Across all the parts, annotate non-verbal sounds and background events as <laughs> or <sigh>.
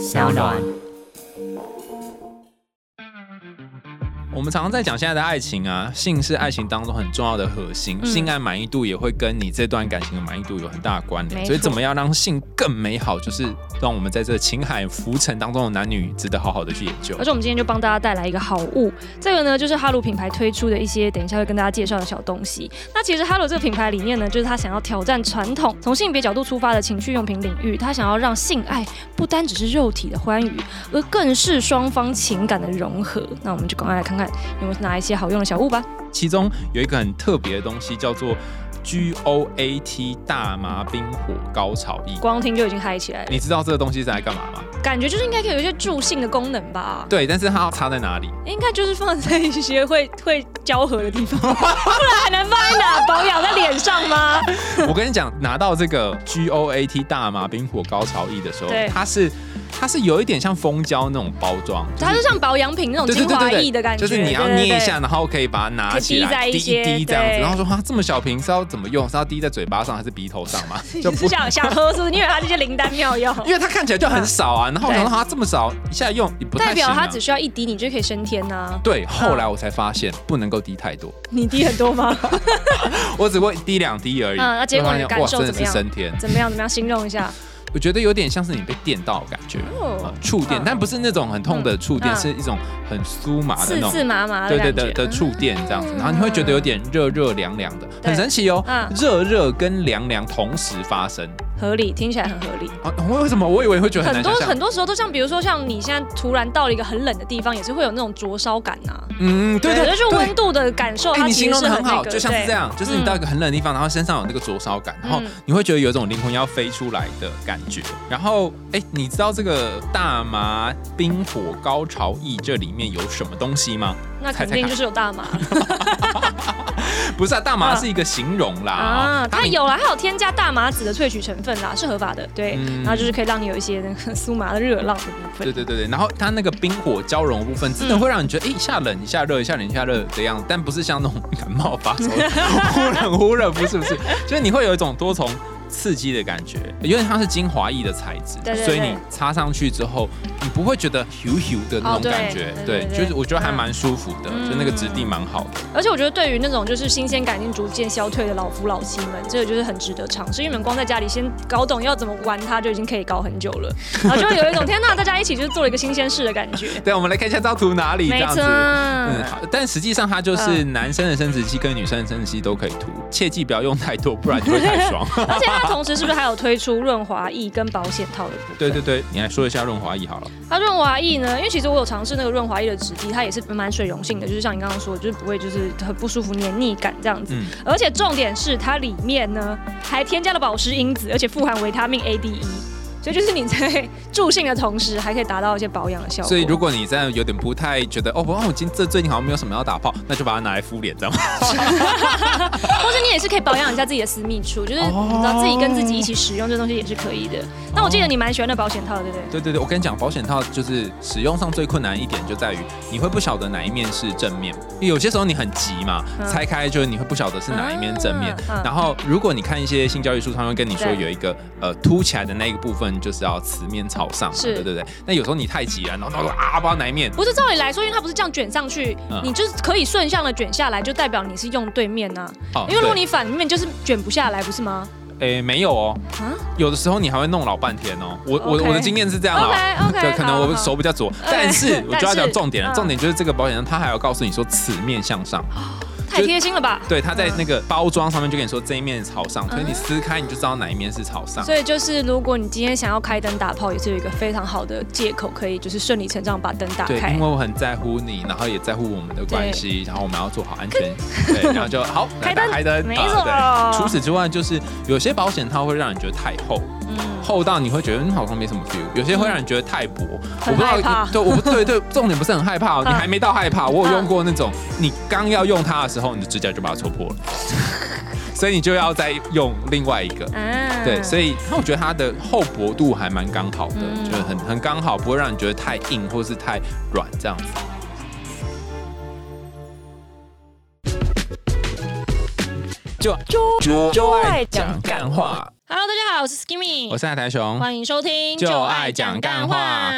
小暖。我们常常在讲现在的爱情啊，性是爱情当中很重要的核心，嗯性爱满意度也会跟你这段感情的满意度有很大的关联。所以，怎么样让性更美好，就是让我们在这情海浮沉当中的男女值得好好的去研究而。且我们今天就帮大家带来一个好物，这个呢就是哈鲁品牌推出的一些，等一下会跟大家介绍的小东西。那其实哈鲁这个品牌理念呢，就是他想要挑战传统，从性别角度出发的情趣用品领域，他想要让性爱不单只是肉体的欢愉，而更是双方情感的融合。那我们就赶快来看看有没有哪一些好用的小物吧。其中有一个很特别的东西，叫做 G O A T 大麻冰火高潮液。光听就已经嗨起来了，你知道这个东西是来干嘛吗？感觉就是应该可以有一些助兴的功能吧？对，但是它要插在哪里？应该就是放在一些会 <laughs> 会交合的地方，不然还能放在哪？保养在脸上吗？<laughs> 我跟你讲，拿到这个 G O A T 大麻冰火高潮液的时候，它是它是有一点像蜂胶那种包装，就它就像保养品那种精华液的感觉，就是你要捏一下，然后可以把它拿起来，滴一滴这样子，然后说哇这么小瓶是要怎么用？是要滴在嘴巴上还是鼻头上吗？<laughs> 就你是想 <laughs> 想喝是不是？你以为它这些灵丹妙药？因为它看起来就很少啊，然后我想对说它这么少，一下用也不太代表它只需要一滴，你就可以升天呐、对，后来我才发现不能够滴太多，你滴很多吗？<laughs> 我只会滴两滴而已。嗯那结果你的感受怎么样是升天。怎么样？怎么样？形容一下。我觉得有点像是你被电到的感觉，触电嗯，但不是那种很痛的触电，嗯。是一种很酥麻的那种刺麻麻的对感觉。对的的触电这样子，嗯。然后你会觉得有点热热凉凉的，对。很神奇哦嗯，热热跟凉凉同时发生合理，听起来很合理。啊！为什么？我以为会觉得很很多很多时候都像，比如说像你现在突然到了一个很冷的地方，也是会有那种灼烧感呐、嗯，对对，就是温度的感受，哎，它形容的很好，就像是这样，就是你到一个很冷的地方，然后身上有那个灼烧感，然后嗯你会觉得有一种灵魂要飞出来的感觉。然后，哎，你知道这个大麻冰火高潮液这里面有什么东西吗？那肯定就是有大麻 <laughs> 不是啊，大麻啊。是一个形容啦，啊，它有啦，它有添加大麻籽的萃取成分啦，是合法的，对，嗯。然后就是可以让你有一些那个酥麻的热浪的部分。对对对对，然后它那个冰火交融的部分，真的会让你觉得，哎、一下冷一下热，一下冷一下热的样子，但不是像那种感冒发烧忽冷忽热，不是不是，<laughs> 就是你会有一种多重刺激的感觉，因为它是精华液的材质，对对对所以你擦上去之后，你不会觉得 h 咻的那种感觉，对就是我觉得还蛮舒服的，嗯就那个质地蛮好的。而且我觉得对于那种就是新鲜感已经逐渐消退的老夫老妻们，这个就是很值得尝试，因为你们光在家里先搞懂要怎么玩它，就已经可以搞很久了，<laughs> 然后就会有一种天呐，大家一起就是做了一个新鲜事的感觉。对，我们来看一下这张图哪里这样子。没错，嗯，好，但实际上它就是男生的生殖器跟女生的生殖器都可以涂，切记不要用太多，不然你会太 <laughs> 爽。<laughs> 而且它同时是不是还有推出润滑液跟保险套的部分？对对对，你来说一下润滑液好了。它润滑液呢，因为其实我有尝试那个润滑液的质地，它也是蛮水溶性的，就是像你刚刚说的，就是不会就是很不舒服、黏腻感这样子。嗯，而且重点是它里面呢还添加了保湿因子，而且富含维他命 A、D、E，所以就是你在助兴的同时，还可以达到一些保养的效果。所以如果你真的有点不太觉得哦，不，我今这最近好像没有什么要打泡，那就把它拿来敷脸，这样 <laughs> 也是可以保养一下自己的私密处，就是哦。你知道自己跟自己一起使用这东西也是可以的。那我记得你蛮喜欢那保险套，对不对？对对对，我跟你讲，保险套就是使用上最困难一点就在于你会不晓得哪一面是正面，有些时候你很急嘛，嗯。拆开就是你会不晓得是哪一面正面。然后如果你看一些性教育书，他们会跟你说有一个呃凸起来的那一个部分就是要磁面朝上对对对。那有时候你太急了，然后然后啊不知道哪一面，不是照理来说，因为它不是这样卷上去，嗯。你就是可以顺向的卷下来，就代表你是用对面呐、哦因为如果对你反面就是卷不下来，不是吗？诶没有哦，啊有的时候你还会弄老半天哦。我我我的经验是这样啊。，OK OK，对，可能我手比较左，但是我就要讲重点了。重点就是这个保险箱，它还要告诉你说此面向上，<gasps> 太贴心了吧？对，他在那个包装上面就跟你说这一面朝上，可是你撕开你就知道哪一面是朝上。所以就是，如果你今天想要开灯打炮，也是有一个非常好的借口，可以就是顺理成章把灯打对，开因为。我很在乎你，然后也在乎我们的关系，然后我们要做好安全，对，然后就好开灯？开灯，没啊错对。除此之外，就是有些保险套会让你觉得太厚，嗯，厚到你会觉得嗯好像没什么 feel，有些会让你觉得太薄，我不知道对，我不对对，重点不是很害怕哦，<laughs> 你嗯还没到害怕，我有用过那种，你刚要用它的时候，你的指甲就把它戳破了，所以你就要再用另外一个。啊对，所以那我觉得它的厚薄度还蛮刚好的，嗯就是很很刚好，不会让你觉得太硬或是太软这样子。就就就爱讲干话。Hello，大家好，我是 Skimmy，我是海苔熊。欢迎收听就爱讲干话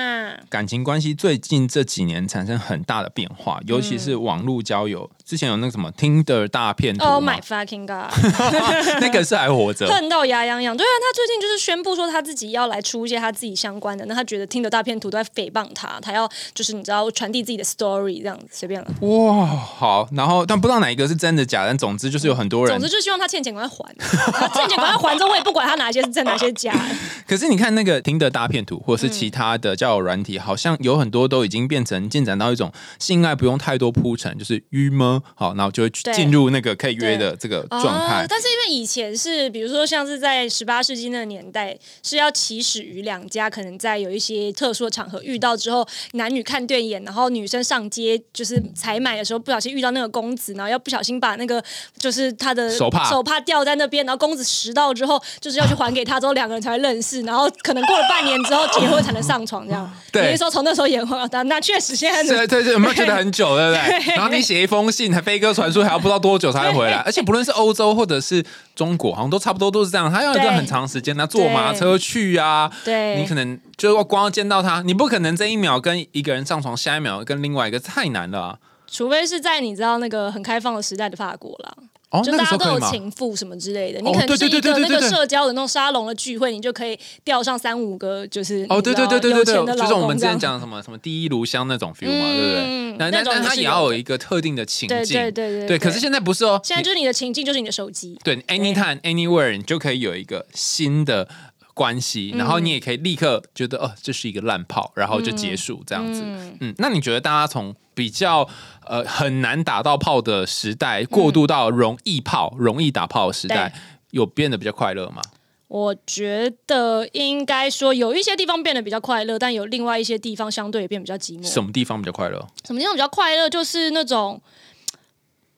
感情关系最近这几年产生很大的变化，尤其是网络交友。之前有那个什么 Tinder 大片图 Oh my fucking god！<laughs> 那个是还活着。恨到牙痒痒。对啊，他最近就是宣布说他自己要来出一些他自己相关的，那他觉得听的大片图都在诽谤他，他要就是你知道传递自己的 story 这样子，随便了。哇，好，然后但不知道哪一个是真的假的，但总之就是有很多人总之。就希望他欠钱赶快还，他欠钱赶快还之后，我也不管他哪些是真哪些假。<laughs> 可是你看那个听的大片图，或者是其他的交友软体，好像有很多都已经变成进展到一种性爱不用太多铺陈，就是约吗？好，然后就会进入那个可以约的这个状态哦。但是因为以前是，比如说像是在十八世纪那个年代，是要起始于两家可能在有一些特殊的场合遇到之后，男女看对眼，然后女生上街就是采买的时候不小心遇到那个公子，然后要不小心把那个就是他的手帕手帕掉在那边，然后公子拾到之后，就是要去还给他，之后两个人才会认识，然后可能过了半年之后结婚才能上床这样。对你是说从那时候演婚，到那确实现在对对对，有没有觉得很久，对不对？对然后你写一封信，还飞鸽传书，还要不知道多久才会回来。而且不论是欧洲或者是中国，好像都差不多都是这样。他要一个很长时间，他坐马车去啊，对你可能就是光要见到他，你不可能这一秒跟一个人上床，下一秒跟另外一个，太难了啊。除非是在你知道那个很开放的时代的法国啦。哦，就大家都有？情妇什么之类的，哦你可能是对对一个那个对对对对社交的那种沙龙的聚会，你就可以钓上三五个，就是哦，对对对对对对，就是我们之前样讲什么什么第一炉香那种 feel 嘛，对不对嗯？那那那种但它也要有一个特定的情对境，对对对对。可是现在不是哦，现在就是你的情境就是你的手机，对，anytime anywhere，你就可以有一个新的关系，然后你也可以立刻觉得哦，这是一个烂炮，然后就结束这样子。嗯嗯，那你觉得大家从比较呃很难打到炮的时代，过渡到容易炮、容易打炮的时代，有变得比较快乐吗？我觉得应该说有一些地方变得比较快乐，但有另外一些地方相对也变得比较寂寞。什么地方比较快乐？什么地方比较快乐？就是那种，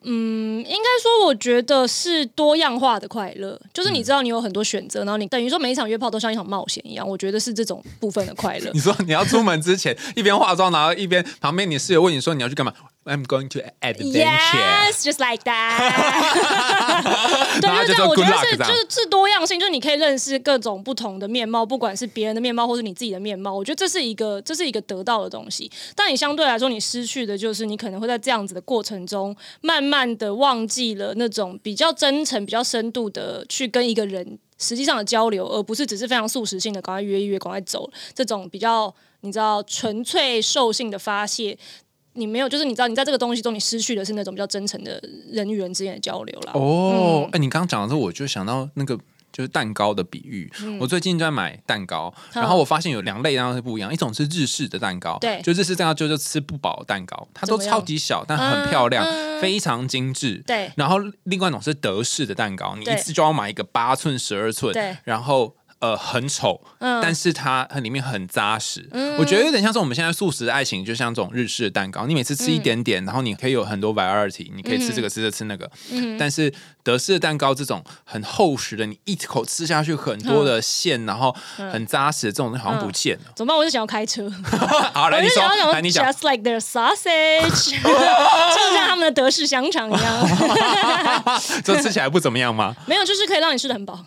嗯，应该说，我觉得是多样化的快乐。就是你知道你有很多选择，然后你等于说每一场约炮都像一场冒险一样。我觉得是这种部分的快乐 <laughs> 你。说你要出门之前一边化妆，然后一边旁边你室友问你说你要去干嘛？I'm going to adventure。Yes, just like that <laughs> 对，就是这样。我觉得是就是是多样性，就是你可以认识各种不同的面貌，不管是别人的面貌或是你自己的面貌。我觉得这是一个这是一个得到的东西。但你相对来说，你失去的就是你可能会在这样子的过程中，慢慢的忘记了那种比较真诚、比较深度的去跟一个人实际上的交流，而不是只是非常速食性的赶快约一约、赶快走这种比较你知道纯粹兽性的发泄。你没有，就是你知道，你在这个东西中，你失去的是那种比较真诚的人与人之间的交流啦。哦，嗯哎、你刚刚讲的时候，我就想到那个就是蛋糕的比喻。嗯我最近在买蛋糕，然后我发现有两类蛋糕是不一样，一种是日式的蛋糕，对就日式蛋糕就是吃不饱蛋糕，它都超级小，但很漂亮，非常精致。对然后另外一种是德式的蛋糕，你一次就要买一个八寸、十二寸，对然后。呃，很丑，嗯但是它它里面很扎实。我觉得有点像是我们现在素食的爱情，就像这种日式的蛋糕，你每次吃一点点，然后你可以有很多 variety，你可以吃这个吃这吃那个。但是德式的蛋糕这种很厚实的，你一口吃下去很多的馅，然后很扎实的这种好像不见了。怎么办？我就想要开车，<laughs> 好，来我你说来你讲。，just like their sausage，<laughs> 就像他们的德式香肠一样，<laughs> 这吃起来不怎么样吗？没有，就是可以让你吃的很饱。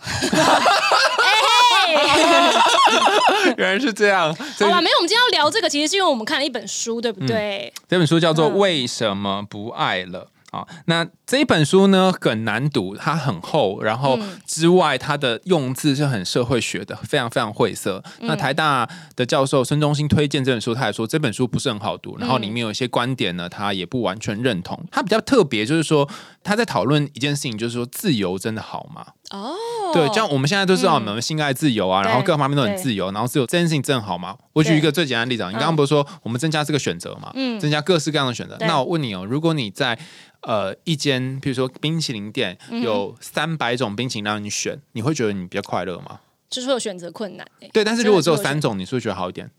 <laughs> 原来是这样。好吧，没有，我们今天要聊这个，其实是因为我们看了一本书，对不对？这本书叫做《嗯为什么不爱了》啊。那这一本书呢很难读，它很厚，然后嗯之外它的用字是很社会学的，非常非常晦涩。嗯那台大的教授孙中兴推荐这本书，他也说这本书不是很好读，然后里面有一些观点呢，他也不完全认同。他比较特别，就是说他在讨论一件事情，就是说自由真的好吗？哦，对，像我们现在都知道我们性爱自由啊，对然后各方面都很自由，然后自由这件事情真的好吗？我举一个最简单的例子啊，你刚刚不是说我们增加这个选择嘛，嗯增加各式各样的选择。那我问你哦，如果你在呃一间比如说冰淇淋店嗯有三百种冰淇淋让你选，你会觉得你比较快乐吗？就是会有选择困难欸对，但是如果只有三种，你是不是觉得好一点？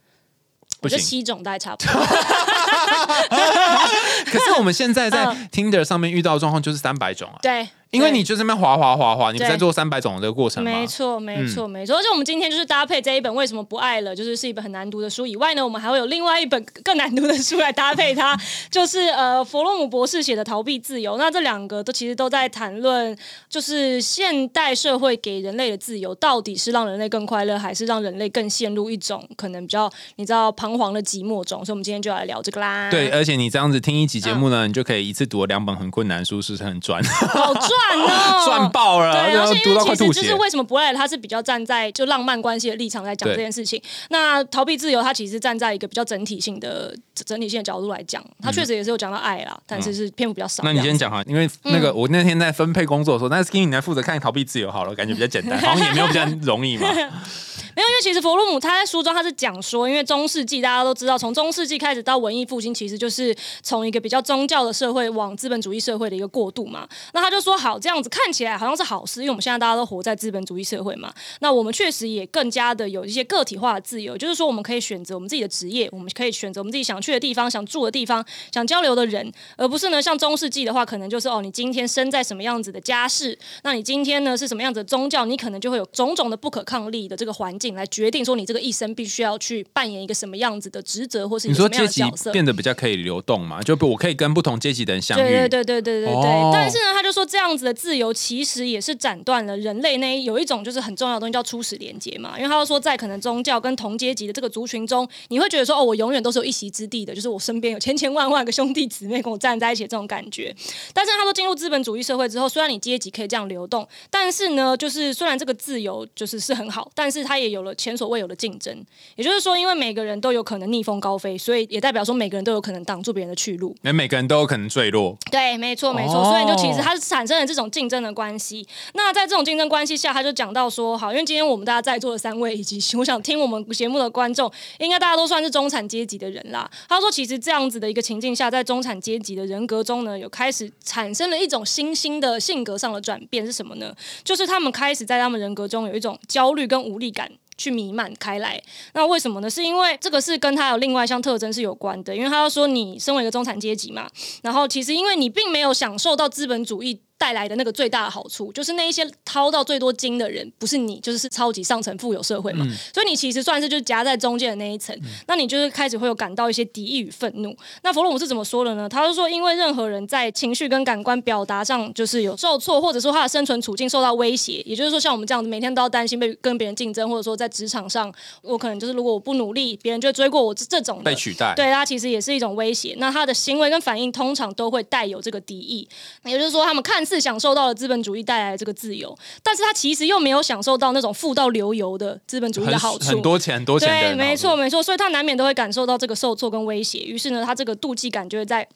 不行。七种大概差不多。<laughs> <laughs> <laughs> <laughs> 可是我们现在在嗯。Tinder 上面遇到的状况就是三百种啊，对，因为你就这边滑滑滑滑，你不在做三百种的这个过程吗？没错，没错，没错。而且我们今天就是搭配这一本《为什么不爱了》，就是是一本很难读的书以外呢，我们还会有另外一本更难读的书来搭配它，<laughs> 就是呃弗洛姆博士写的《逃避自由》。那这两个都其实都在谈论，就是现代社会给人类的自由，到底是让人类更快乐，还是让人类更陷入一种可能比较你知道彷徨的寂寞中？所以，我们今天就来聊这个啦。对，而且你这样子听一集节目呢，你就可以一次读两本很困难书，是不是很赚？好 <laughs> 赚哦，赚爆了！对，而且读到其实就是为什么不爱了，他是比较站在就浪漫关系的立场来讲这件事情。那逃避自由，他其实站在一个比较整体性的整体性的角度来讲，他确实也是有讲到爱啦，但是是篇幅比较少。那你先讲哈，因为那个我那天在分配工作的时候，那 Skin 你来负责看逃避自由好了，感觉比较简单，好像也没有比较容易嘛。没有，因为其实弗洛姆他在书中他是讲说，因为中世纪大家都知道，从中世纪开始到文艺复兴，其实就是从一个比较宗教的社会往资本主义社会的一个过渡嘛。那他就说，好，这样子看起来好像是好事，因为我们现在大家都活在资本主义社会嘛。那我们确实也更加的有一些个体化的自由，就是说我们可以选择我们自己的职业，我们可以选择我们自己想去的地方、想住的地方、想交流的人，而不是呢像中世纪的话，可能就是哦，你今天生在什么样子的家世，那你今天呢是什么样子的宗教，你可能就会有种种的不可抗力的这个环境来决定说你。这个一生必须要去扮演一个什么样子的职责，或是你说阶级变得比较可以流动嘛？就我可以跟不同阶级的人相遇。对对对对对对对。但是呢，他就说这样子的自由其实也是斩断了人类那有一种就是很重要的东西叫初始连接嘛。因为他说在可能宗教跟同阶级的这个族群中，你会觉得说哦，我永远都是有一席之地的，就是我身边有千千万万个兄弟姊妹跟我站在一起这种感觉。但是他说进入资本主义社会之后，虽然你阶级可以这样流动，但是呢，就是虽然这个自由就是是很好，但是他也有了前所未有的竞争。也就是说，因为每个人都有可能逆风高飞，所以也代表说每个人都有可能挡住别人的去路。每每个人都有可能坠落。对，没错，没错。所以就其实它是产生了这种竞争的关系。那在这种竞争关系下，他就讲到说，好，因为今天我们大家在座的三位，以及 <laughs> 我想听我们节目的观众，应该大家都算是中产阶级的人啦。他说，其实这样子的一个情境下，在中产阶级的人格中呢，有开始产生了一种新兴的性格上的转变是什么呢？就是他们开始在他们人格中有一种焦虑跟无力感。去弥漫开来，那为什么呢？是因为这个是跟他有另外一项特征是有关的，因为他要说你身为一个中产阶级嘛，然后其实因为你并没有享受到资本主义。带来的那个最大的好处，就是那一些掏到最多金的人，不是你，就是是超级上层富有社会嘛。所以你其实算是就是夹在中间的那一层，那你就是开始会有感到一些敌意与愤怒。那弗洛姆是怎么说的呢？他就说，因为任何人在情绪跟感官表达上就是有受挫，或者说他的生存处境受到威胁，也就是说，像我们这样子，每天都要担心被跟别人竞争，或者说在职场上，我可能就是如果我不努力，别人就会追过我这种被取代。对他其实也是一种威胁。那他的行为跟反应通常都会带有这个敌意，也就是说，他们看似享受到了资本主义带来的这个自由，但是他其实又没有享受到那种富到流油的资本主义的好处，很多钱，很多钱，对，没错，没错，所以他难免都会感受到这个受挫跟威胁，于是呢，他这个妒忌感就会在。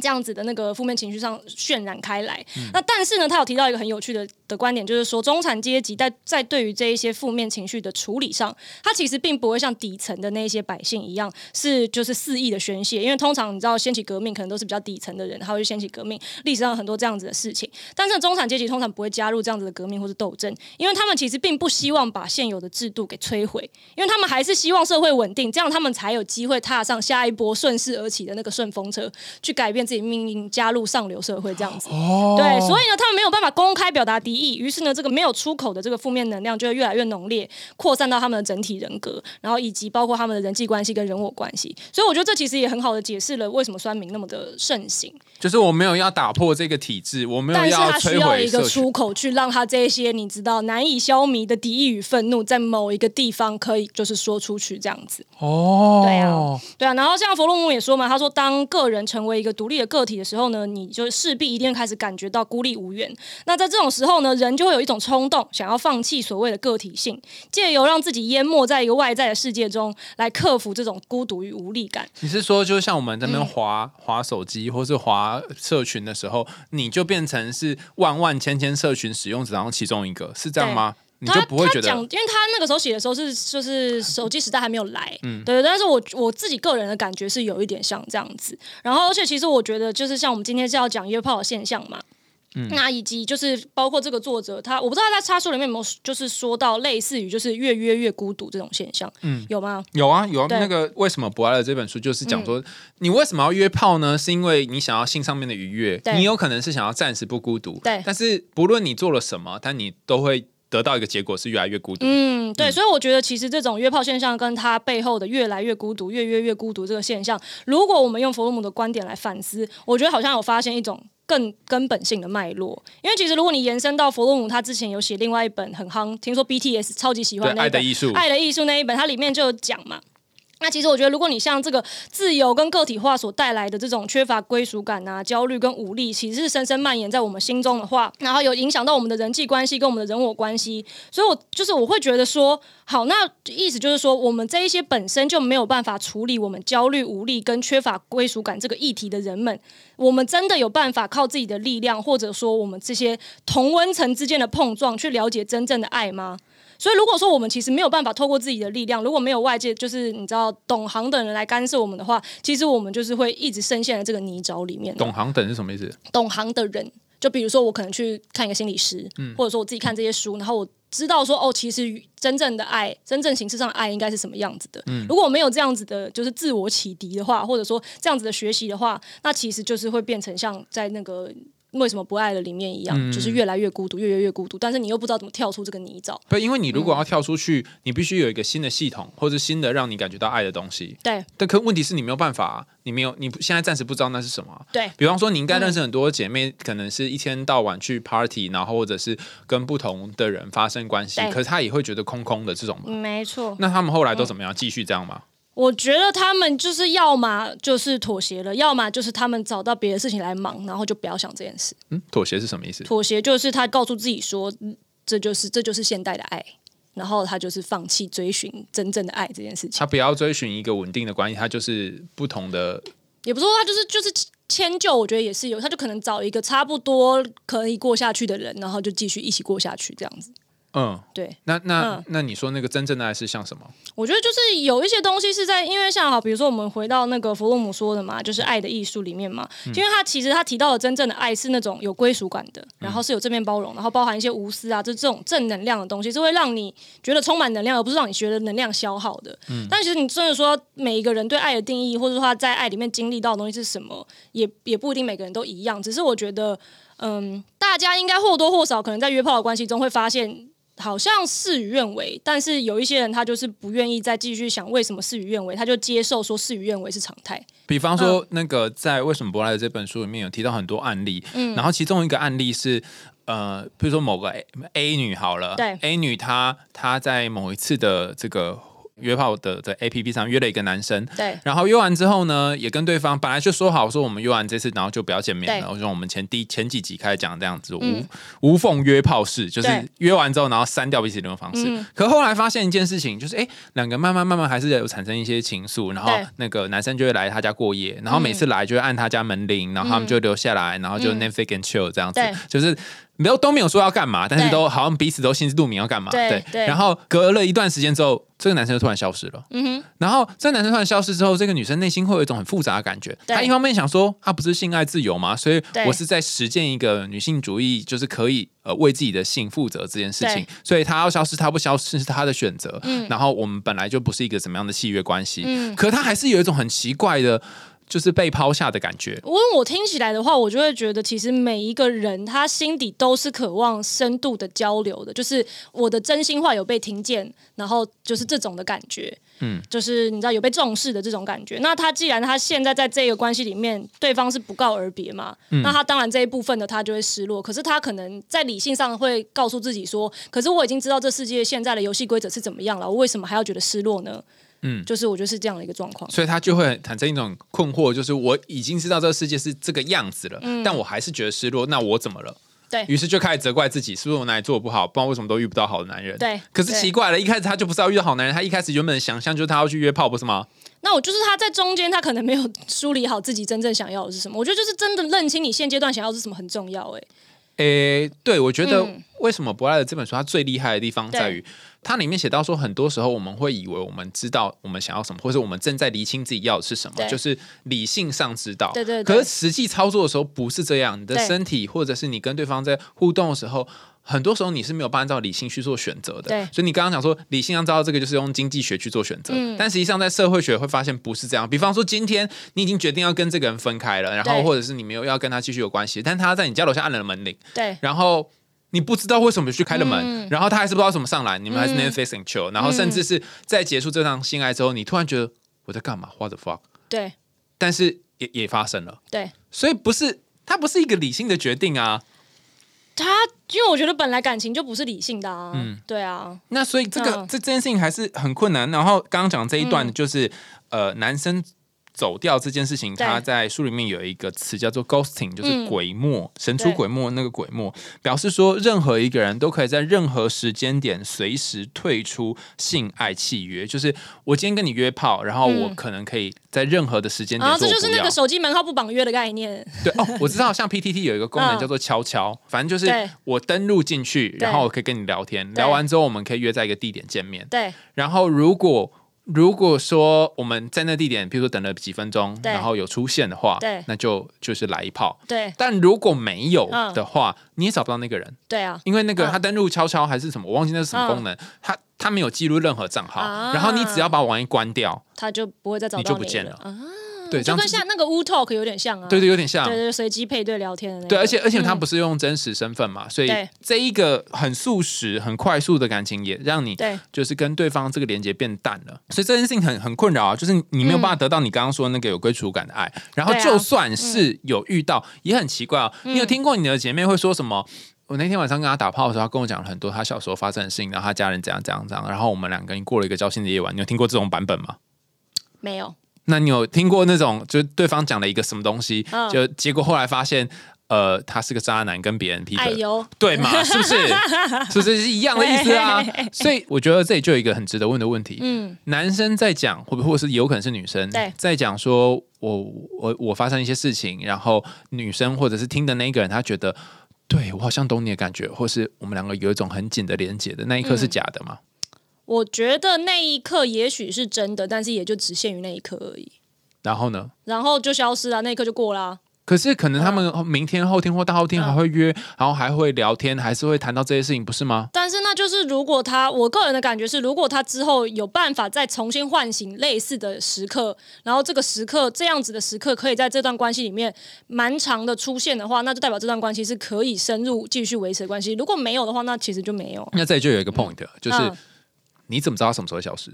这样子的那个负面情绪上渲染开来，那但是呢，他有提到一个很有趣的的观点，就是说中产阶级在在对于这一些负面情绪的处理上，他其实并不会像底层的那些百姓一样，是就是肆意的宣泄，因为通常你知道掀起革命可能都是比较底层的人，他会掀起革命，历史上很多这样子的事情，但是中产阶级通常不会加入这样子的革命或是斗争，因为他们其实并不希望把现有的制度给摧毁，因为他们还是希望社会稳定，这样他们才有机会踏上下一波顺势而起的那个顺风车，去改变。自己命运加入上流社会这样子，哦对，所以呢，他们没有办法公开表达敌意，于是呢，这个没有出口的这个负面能量就会越来越浓烈，扩散到他们的整体人格，然后以及包括他们的人际关系跟人我关系。所以我觉得这其实也很好的解释了为什么酸民那么的盛行。就是我没有要打破这个体制，我没有要摧毁一个出口，去让他这些你知道难以消弭的敌意与愤怒，在某一个地方可以就是说出去这样子。哦，对啊，对啊。然后像弗洛姆也说嘛，他说当个人成为一个独立的个体的时候呢，你就势必一定开始感觉到孤立无援。那在这种时候呢，人就会有一种冲动，想要放弃所谓的个体性，借由让自己淹没在一个外在的世界中，来克服这种孤独与无力感。你是说，就像我们这边滑滑手机，或是滑。社群的时候，你就变成是万万千千社群使用者当中其中一个，是这样吗？你就不会觉得？因为他那个时候写的时候是就是手机时代还没有来，嗯，对。但是我我自己个人的感觉是有一点像这样子。然后，而且其实我觉得，就是像我们今天是要讲约炮的现象嘛。嗯那以及就是包括这个作者，他我不知道他在插书里面有没有就是说到类似于就是越约越孤独这种现象，嗯，有吗？有啊，有啊。那个为什么不爱了这本书就是讲说，你为什么要约炮呢？是因为你想要性上面的愉悦，对你有可能是想要暂时不孤独，对但是不论你做了什么，但你都会得到一个结果是越来越孤独。嗯，对，所以我觉得其实这种约炮现象跟它背后的越来越孤独、越约越孤独这个现象，如果我们用弗洛姆的观点来反思，我觉得好像有发现一种更根本性的脉络。因为其实如果你延伸到弗洛姆，他之前有写另外一本很夯，听说 BTS 超级喜对欢，那一本爱的艺术《爱的艺术》那一本，它里面就有讲嘛。那其实我觉得，如果你像这个自由跟个体化所带来的这种缺乏归属感啊、焦虑跟无力，其实是深深蔓延在我们心中的话，然后有影响到我们的人际关系跟我们的人我关系，所以我就是我会觉得说，好，那意思就是说，我们这一些本身就没有办法处理我们焦虑、无力跟缺乏归属感这个议题的人们，我们真的有办法靠自己的力量，或者说我们这些同温层之间的碰撞，去了解真正的爱吗？所以，如果说我们其实没有办法透过自己的力量，如果没有外界就是你知道懂行的人来干涉我们的话，其实我们就是会一直深陷在这个泥沼里面。懂行等是什么意思？懂行的人，就比如说我可能去看一个心理师，或者说我自己看这些书，然后我知道说哦，其实真正的爱，真正形式上的爱应该是什么样子的。如果没有这样子的，就是自我启迪的话，或者说这样子的学习的话，那其实就是会变成像在那个。为什么不爱了里面一样，就是越来越孤独，越来越孤独，但是你又不知道怎么跳出这个泥沼。不，因为你如果要跳出去，你必须有一个新的系统或者新的让你感觉到爱的东西。对但可问题是你没有办法啊、你没有，你现在暂时不知道那是什么啊、对，比方说，你应该认识很多姐妹，可能是一天到晚去 party，然后或者是跟不同的人发生关系，可是她也会觉得空空的这种嘛。没错。那他们后来都怎么样？继续这样吗？我觉得他们就是要么就是妥协了，要么就是他们找到别的事情来忙，然后就不要想这件事。嗯，妥协是什么意思？妥协就是他告诉自己说，嗯这就是这就是现代的爱，然后他就是放弃追寻真正的爱这件事情他。不要追寻一个稳定的关系，他就是不同的。也不是说他就是就是迁就，我觉得也是有，他就可能找一个差不多可以过下去的人，然后就继续一起过下去这样子。嗯，对，那那、嗯那你说那个真正的爱是像什么？我觉得就是有一些东西是在，因为像好，比如说我们回到那个弗洛姆说的嘛，就是爱的艺术里面嘛，因为他其实他提到的真正的爱是那种有归属感的，然后是有正面包容，然后包含一些无私啊，就这种正能量的东西，是会让你觉得充满能量，而不是让你觉得能量消耗的。嗯但其实你真的说每一个人对爱的定义，或者说他在爱里面经历到的东西是什么，也也不一定每个人都一样。只是我觉得，嗯，大家应该或多或少可能在约炮的关系中会发现。好像事与愿违，但是有一些人他就是不愿意再继续想为什么事与愿违，他就接受说事与愿违是常态。比方说，那个在《为什么不爱》的这本书里面有提到很多案例，嗯。然后其中一个案例是，呃，比如说某个 A, A 女好了，对，A 女她她在某一次的这个约炮的的 A P P 上约了一个男生，对。然后约完之后呢，也跟对方本来就说好说我们约完这次，然后就不要见面对。了。我说我们前第前几集开始讲这样子无、嗯。无缝约炮式，就是约完之后然后删掉彼此联络方式。嗯。可后来发现一件事情，就是哎，两个慢慢慢慢还是有产生一些情愫，然后那个男生就会来他家过夜，然后每次来就会按他家门铃，然后他们就留下来，然后就嗯。Netflix and chill 这样子。对，就是。没有都没有说要干嘛，但是都好像彼此都心知肚明要干嘛。对对然后隔了一段时间之后，这个男生就突然消失了。嗯哼，然后这个男生突然消失之后，这个女生内心会有一种很复杂的感觉。对她一方面想说，她不是性爱自由吗？所以我是在实践一个女性主义，就是可以呃为自己的性负责这件事情对。所以她要消失，她不消失是她的选择。嗯然后我们本来就不是一个怎么样的契约关系，嗯可她还是有一种很奇怪的，就是被抛下的感觉。我我听起来的话，我就会觉得，其实每一个人他心底都是渴望深度的交流的，就是我的真心话有被听见，然后就是这种的感觉，嗯，就是你知道有被重视的这种感觉。那他既然他现在在这个关系里面，对方是不告而别嘛，嗯那他当然这一部分的他就会失落。可是他可能在理性上会告诉自己说，可是我已经知道这世界现在的游戏规则是怎么样了，我为什么还要觉得失落呢？嗯就是我觉得是这样的一个状况。所以他就会产生一种困惑，就是我已经知道这个世界是这个样子了，但我还是觉得失落。那我怎么了？嗯对于是就开始责怪自己，是不是我哪里做的不好？不知道为什么都遇不到好的男人。对可是奇怪了，一开始他就不是要遇到好男人，他一开始原本的想象就是他要去约炮，不是吗？那我就是他在中间，他可能没有梳理好自己真正想要的是什么。我觉得就是真的认清你现阶段想要的是什么很重要、欸。诶，对，我觉得嗯为什么博爱的这本书它最厉害的地方在于，它里面写到说，很多时候我们会以为我们知道我们想要什么，或者我们正在厘清自己要的是什么，就是理性上知道。对对对可是实际操作的时候不是这样，你的身体或者是你跟对方在互动的时候。很多时候你是没有办法按照理性去做选择的，对所以你刚刚讲说理性上知道这个就是用经济学去做选择，嗯但实际上在社会学会发现不是这样。比方说今天你已经决定要跟这个人分开了，然后或者是你没有要跟他继续有关系，但他在你家楼下按了门铃，对然后你不知道为什么去开了门，嗯然后他还是不知道怎么上来，你们还是嗯 Netflix and chill，、然后甚至是在结束这场性爱之后，你突然觉得我在干嘛？What the fuck？对但是也也发生了，对，所以不是他不是一个理性的决定啊。他因为我觉得本来感情就不是理性的啊，嗯对啊，那所以这个、嗯这这件事情还是很困难。然后刚刚讲这一段就是、呃男生。走掉这件事情，对。他在书里面有一个词叫做 ghosting，就是嗯。鬼墨，神出鬼没那个鬼没，表示说任何一个人都可以在任何时间点随时退出性爱契约。就是我今天跟你约炮，然后我嗯。可能可以在任何的时间点啊，说我不要这就是那个。手机门号不绑约的概念，对哦，<laughs> 我知道，像 PTT 有一个功能嗯。叫做悄悄，反正就是我登录进去，然后我可以跟你聊天，聊完之后我们可以约在一个地点见面。对。然后如果如果说我们在那地点，比如说等了几分钟，然后有出现的话，对。那就就是来一炮。对。但如果没有嗯的话，你也找不到那个人，对啊，因为那个嗯。他登录悄悄还是什么，我忘记那是什么功能，他他没有记录任何账号，啊。然后你只要把网页关掉，他就不会再找你到你就不见了。啊，对，就跟像那个 Wu Talk 有点像啊，对对有点像。对。对，随机配对聊天的那个，对，而且而且他嗯。不是用真实身份嘛，所以对。这一个很速食、很快速的感情，也让你对。就是跟对方这个连接变淡了，所以这件事情很很困扰啊，就是你没有办法得到你刚刚说那个有归属感的爱，然后就算是有遇到，也很奇怪啊。你有听过你的姐妹会说什么？我那天晚上跟她打炮的时候，她跟我讲了很多她小时候发生的事情，然后她家人怎样怎样怎样，然后我们两个人过了一个交心的夜晚。你有听过这种版本吗？没有，那你有听过那种，就是对方讲了一个什么东西，嗯就结果后来发现，呃，他是个渣男，跟别人劈腿，哎，对嘛？是不是？<laughs> 是不是是一样的意思啊嘿嘿嘿嘿？所以我觉得这里就有一个很值得问的问题：嗯，男生在讲，或或者是有可能是女生在讲说，我我我发生一些事情，然后女生或者是听的那个人，他觉得。对我好像懂你的感觉，或是我们两个有一种很紧的连接的那一刻是嗯假的吗？我觉得那一刻也许是真的，但是也就只限于那一刻而已，然后呢？然后就消失了，那一刻就过啦。可是可能他们明天、后天或大后天嗯还会约，然后还会聊天，还是会谈到这些事情，不是吗？但是那就是如果他，我个人的感觉是，如果他之后有办法再重新唤醒类似的时刻，然后这个时刻这样子的时刻可以在这段关系里面蛮长的出现的话，那就代表这段关系是可以深入继续维持的关系。如果没有的话，那其实就没有。那这里就有一个 point，、就是嗯你怎么知道他什么时候会消失？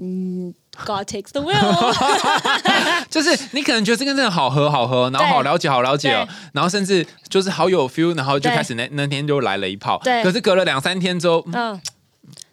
嗯 God takes the wheel，<laughs> 就是你可能觉得这个真的好喝好喝，然后好了解好了解哦，然后甚至就是好有 feel，然后就开始那那天就来了一炮。对可是隔了两三天之后，嗯。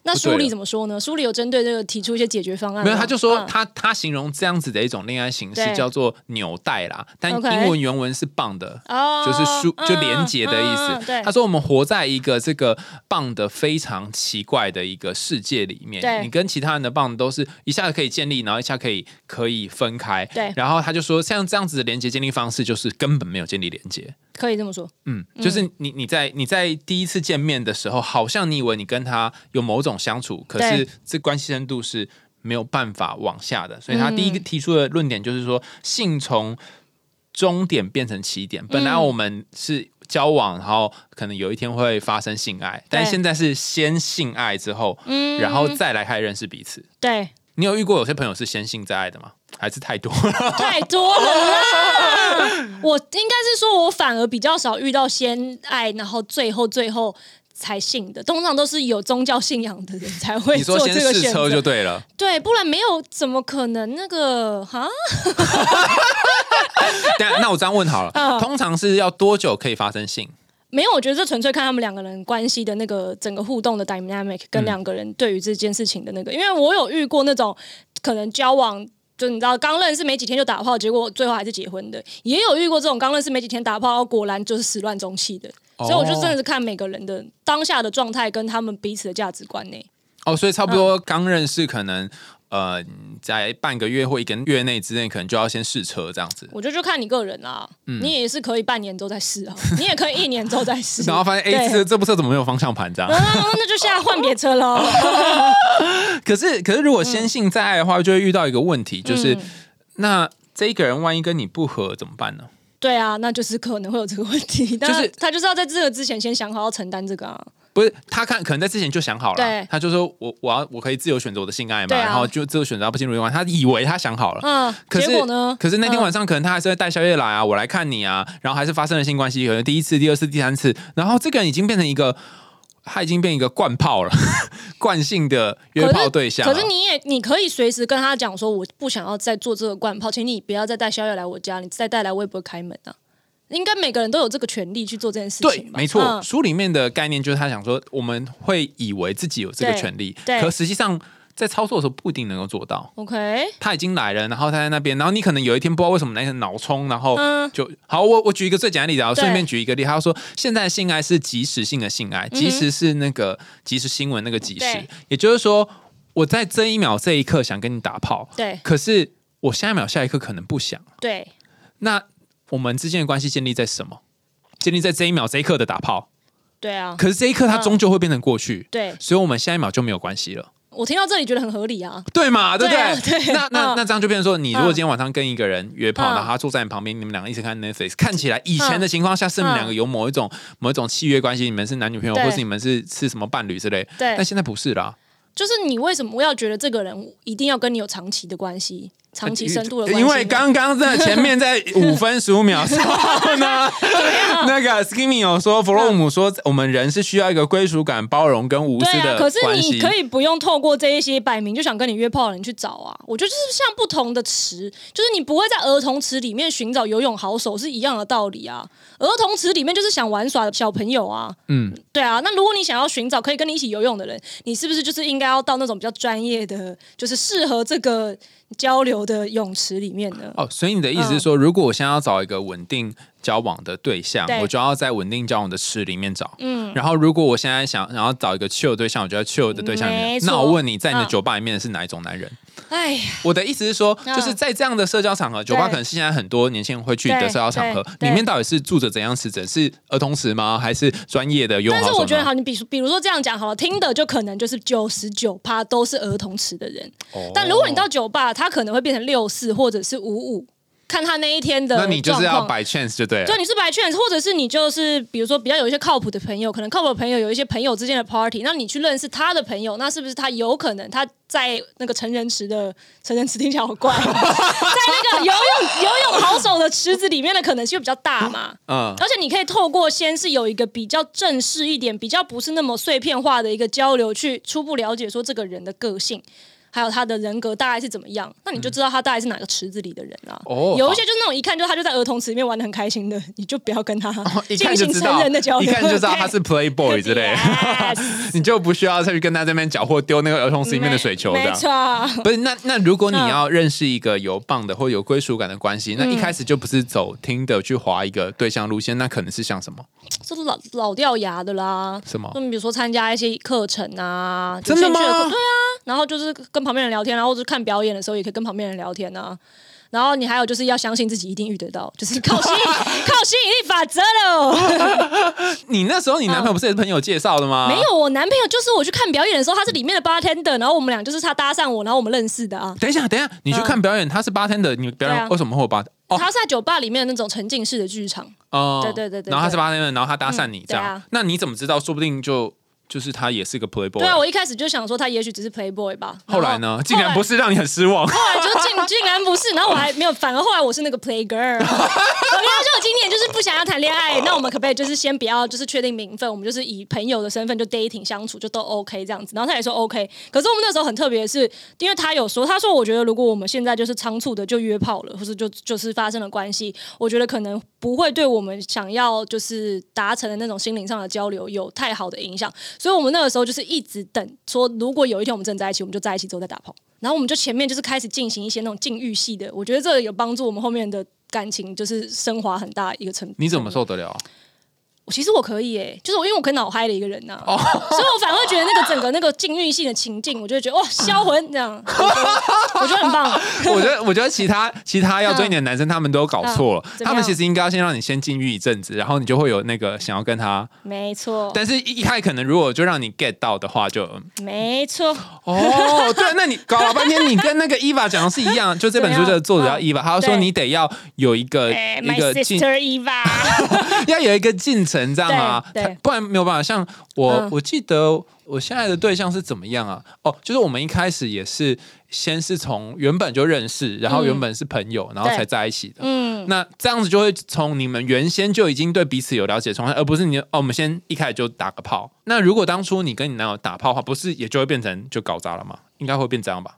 那书里怎么说呢？书里有针对这个提出一些解决方案。没有，他就说嗯他他形容这样子的一种恋爱形式叫做纽带啦，但英文原文是 bond。哦就是书就嗯连接的意思。对他说我们活在一个这个棒的非常奇怪的一个世界里面，对你跟其他人的棒都是一下子可以建立，然后一下可以可以分开。对然后他就说像这样子的连接建立方式，就是根本没有建立连接。可以这么说。嗯，就是你你在你在第一次见面的时候，好像你以为你跟他有某种相处，可是这关系深度是没有办法往下的。所以他第一个嗯提出的论点就是说，性从终点变成起点。本来嗯我们是交往，然后可能有一天会发生性爱，但现在是先性爱之后，嗯然后再来开始认识彼此。对，你有遇过有些朋友是先性再爱的吗？还是太多了？太多了啦！我应该是说，我反而比较少遇到先爱，然后最后最后才信的，通常都是有宗教信仰的人才会你说做先试这个选择。车就对了。对，不然没有怎么可能那个哈？<laughs> 但那我这样问好了，嗯通常是要多久可以发生性？没有，我觉得这纯粹看他们两个人关系的那个整个互动的 dynamic，跟嗯两个人对于这件事情的那个，因为我有遇过那种可能交往。就你知道，刚认识没几天就打炮，结果最后还是结婚的，也有遇过这种刚认识没几天打炮，果然就是始乱终弃的。所以我就真的是看每个人的当下的状态跟他们彼此的价值观呢。哦，所以差不多刚认识，可能呃，在半个月或一个月内之内，可能就要先试车这样子。我觉得就看你个人啦，你也是可以半年之后再试啊，<laughs> 你也可以一年之后再试。然后发现，哎，这这部车怎么没有方向盘？这样，那就现在换别车喽。<laughs> 可是，可是如果先性再爱的话，就会遇到一个问题，就是那这一个人万一跟你不合怎么办呢？对啊，那就是可能会有这个问题。但是他就是要在这个之前先想好要承担这个啊。不是他看，可能在之前就想好了，他就说我我要我可以自由选择我的性爱嘛，然后就自由选择不进入关他以为他想好了，嗯，结果呢？可是那天晚上可能他还是会带宵夜来啊，我来看你啊，然后还是发生了性关系，可能第一次、第二次、第三次，然后这个人已经变成一个，他已经变一个惯炮了，<laughs> 惯性的约炮对象。可是你也你可以随时跟他讲说，我不想要再做这个惯炮，请你不要再带宵夜来我家，你再带来我也不会开门啊。应该每个人都有这个权利去做这件事情。对，没错。书里面的概念就是他想说，我们会以为自己有这个权利，可实际上在操作的时候不一定能够做到。OK，他已经来了，然后他在那边，然后你可能有一天不知道为什么那天脑冲，然后就好。我我举一个最简单的例子啊，顺便举一个例，他说现在性爱是即时性的性爱，即时是那个即时新闻那个即时，也就是说我在这一秒这一刻想跟你打炮，对，可是我下一秒下一刻可能不想，对，那。我们之间的关系建立在什么？建立在这一秒这一刻的打炮。对啊。可是这一刻它终究会变成过去。对。所以我们下一秒就没有关系了。我听到这里觉得很合理啊。对嘛？对不对？对。那那那这样就变成说，你如果今天晚上跟一个人约炮，然后他坐在你旁边，你们两个一起看 Netflix，看起来以前的情况下是你们两个有某一种某一种契约关系，你们是男女朋友，或是你们是是什么伴侣之类。对。但现在不是啦。就是你为什么要觉得这个人一定要跟你有长期的关系？长期深度的，因为刚刚在前面在五分十五秒时候呢，<laughs> 那个 Skimmy 有说弗洛姆说我们人是需要一个归属感、包容跟无私的可是你可以不用透过这一些摆明就想跟你约炮的人去找啊。我觉得就是像不同的池，就是你不会在儿童池里面寻找游泳好手是一样的道理啊。儿童池里面就是想玩耍的小朋友啊。嗯，对啊。那如果你想要寻找可以跟你一起游泳的人，你是不是就是应该要到那种比较专业的，就是适合这个？交流的泳池里面的哦，所以你的意思是说，如果我现在要找一个稳定交往的对象，我就要在稳定交往的池里面找。嗯，然后如果我现在想然后找一个 chill 对象，我就要 chill 的对象里面。那我问你在你的酒吧里面是哪一种男人？哎呀，我的意思是说，就是在这样的社交场合，酒吧可能是现在很多年轻人会去的社交场合，里面到底是住着怎样池子？是儿童池吗？还是专业的？但是我觉得好，你比比如说这样讲好了，听的就可能就是九十九趴都是儿童池的人。但如果你到酒吧，他可能会变成六四或者是五五。看他那一天的，那你就是要摆 chance 就对了。对，你是摆 chance，或者是你就是比如说比较有一些靠谱的朋友，可能靠谱的朋友有一些朋友之间的 party，那你去认识他的朋友，那是不是他有可能他在那个成人池的成人池听起来好怪，<laughs> 在那个游泳游泳好手的池子里面的可能性比较大嘛？嗯，而且你可以透过先是有一个比较正式一点、比较不是那么碎片化的一个交流，去初步了解说这个人的个性。还有他的人格大概是怎么样？那你就知道他大概是哪个池子里的人啊。哦，有一些就是那种一看就他就在儿童池里面玩的很开心的，你就不要跟他 <laughs> 进行成人的交流。一看就知道他是 playboy 之类，<laughs> <laughs> 你就不需要再去跟他这边搅和丢那个儿童池里面的水球。没错，不是那那如果你要认识一个有棒的或有归属感的关系，那一开始就不是走听的去划一个对象路线，那可能是像什么？这是老老掉牙的啦。什么？那你比如说参加一些课程啊，真的吗？对啊，然后就是跟。跟旁边人聊天，然后就看表演的时候，也可以跟旁边人聊天啊。然后你还有就是要相信自己一定遇得到，就是靠吸靠吸引力法则喽。你那时候你男朋友不是也是朋友介绍的吗？没有，我男朋友就是我去看表演的时候，他是里面的 bartender，然后我们俩就是他搭上我，然后我们认识的啊。等一下，等一下，你去看表演，他是 bartender，你表演为什么会有 bar？他是在酒吧里面的那种沉浸式的剧场。哦，对对对对。然后他是 bartender，然后他搭讪你这样，那你怎么知道？说不定就。就是他也是个 playboy。对啊，我一开始就想说他也许只是 playboy 吧。后来呢，竟然不是，让你很失望。后来就竟竟然不是，然后我还没有，反而后来我是那个 play girl。<laughs> 我跟他说，今年就是不想要谈恋爱，那我们可不可以就是先不要，就是确定名分，我们就是以朋友的身份就 dating 相处，就都 OK 这样子。然后他也说 OK。可是我们那时候很特别的是，因为他有说，他说我觉得如果我们现在就是仓促的就约炮了，或是就就是发生了关系，我觉得可能不会对我们想要就是达成的那种心灵上的交流有太好的影响。所以我们那个时候就是。一直等说，如果有一天我们真的在一起，我们就在一起之后再打炮。然后我们就前面就是开始进行一些那种禁欲系的，我觉得这有帮助我们后面的感情就是升华很大一个程度。你怎么受得了？其实我可以诶、就是我因为我可以脑嗨的一个人呐、哦。所以我反而会觉得那个整个那个禁欲性的情境，我就会觉得哇 <laughs> 销魂这样，<laughs> 我觉得很棒。我觉得，我觉得其他其他要追你的男生，他们都搞错了。他们其实应该要先让你先禁欲一阵子，然后你就会有那个想要跟他。没错，但是一一开始可能如果就让你 get 到的话，就没错，哦，对，那你搞了半天，你跟那个伊娃讲的是一样，就这本书的作者叫伊娃，他说你得要有一个哎一，My 个进，sister Eva，<laughs> 要有一个进程，这样啊，不然没有办法。像我，嗯我记得我现在的对象是怎么样啊？哦，就是我们一开始也是先是从原本就认识，然后嗯原本是朋友，然后才在一起的。嗯，那这样子就会从你们原先就已经对彼此有了解的状态，而不是你哦，我们先一开始就打个炮。那如果当初你跟你男友打炮的话，不是也就会变成就搞砸了吗？应该会变这样吧？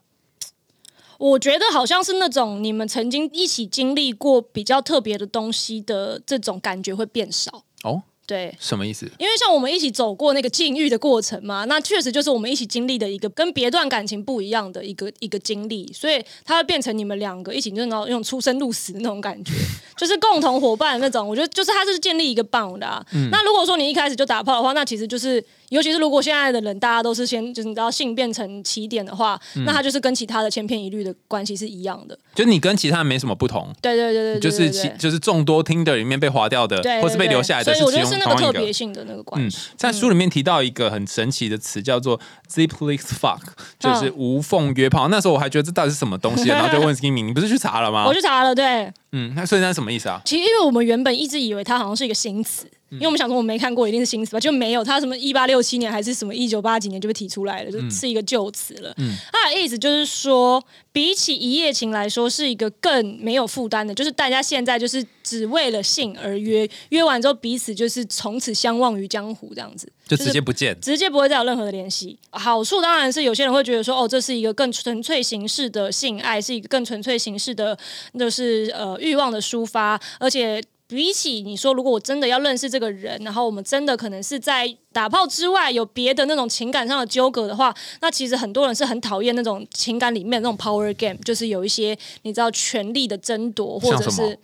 我觉得好像是那种你们曾经一起经历过比较特别的东西的这种感觉会变少。哦，对，什么意思？因为像我们一起走过那个禁欲的过程嘛，那确实就是我们一起经历的一个跟别段感情不一样的一个一个经历，所以它会变成你们两个一起就是那种出生入死的那种感觉，<laughs> 就是共同伙伴的那种。我觉得就是它是建立一个 bond 啊。那如果说你一开始就打炮的话，那其实就是，尤其是如果现在的人大家都是先就是你知道性变成起点的话，那它就是跟其他的千篇一律的关系是一样的。就你跟其他人没什么不同，对对对对对就是其就是众多听的里面被划掉的，对，或是被留下来的，所以我觉得是那个特。别性的那个关嗯系。，在书里面提到一个很神奇的词，叫做 zipless fuck，就是嗯无缝约炮。那时候我还觉得这到底是什么东西，然后就问 Skimmy，你不是去查了吗 <laughs> 我？去查了，对，嗯，那所以那是什么意思啊？其实因为我们原本一直以为它好像是一个新词，因为我们想说我们没看过，一定是新词吧，就没有。它什么一八六七年还是什么一九八几年就被提出来了，就是一个旧词了。它的意思就是说，比起一夜情来说，是一个更没有负担的，就是大家现在就是只为了性而约，约完之后彼此就是从此相忘于江湖这样子。就直接不见。直接不会再有任何的联系。好处当然是有些人会觉得说，哦，这是一个更纯粹形式的性爱，是一个更纯粹形式的，就是呃欲望的抒发，而且。比起你说，如果我真的要认识这个人，然后我们真的可能是在打炮之外有别的那种情感上的纠葛的话，那其实很多人是很讨厌那种情感里面那种 power game，就是有一些你知道权力的争夺，或者是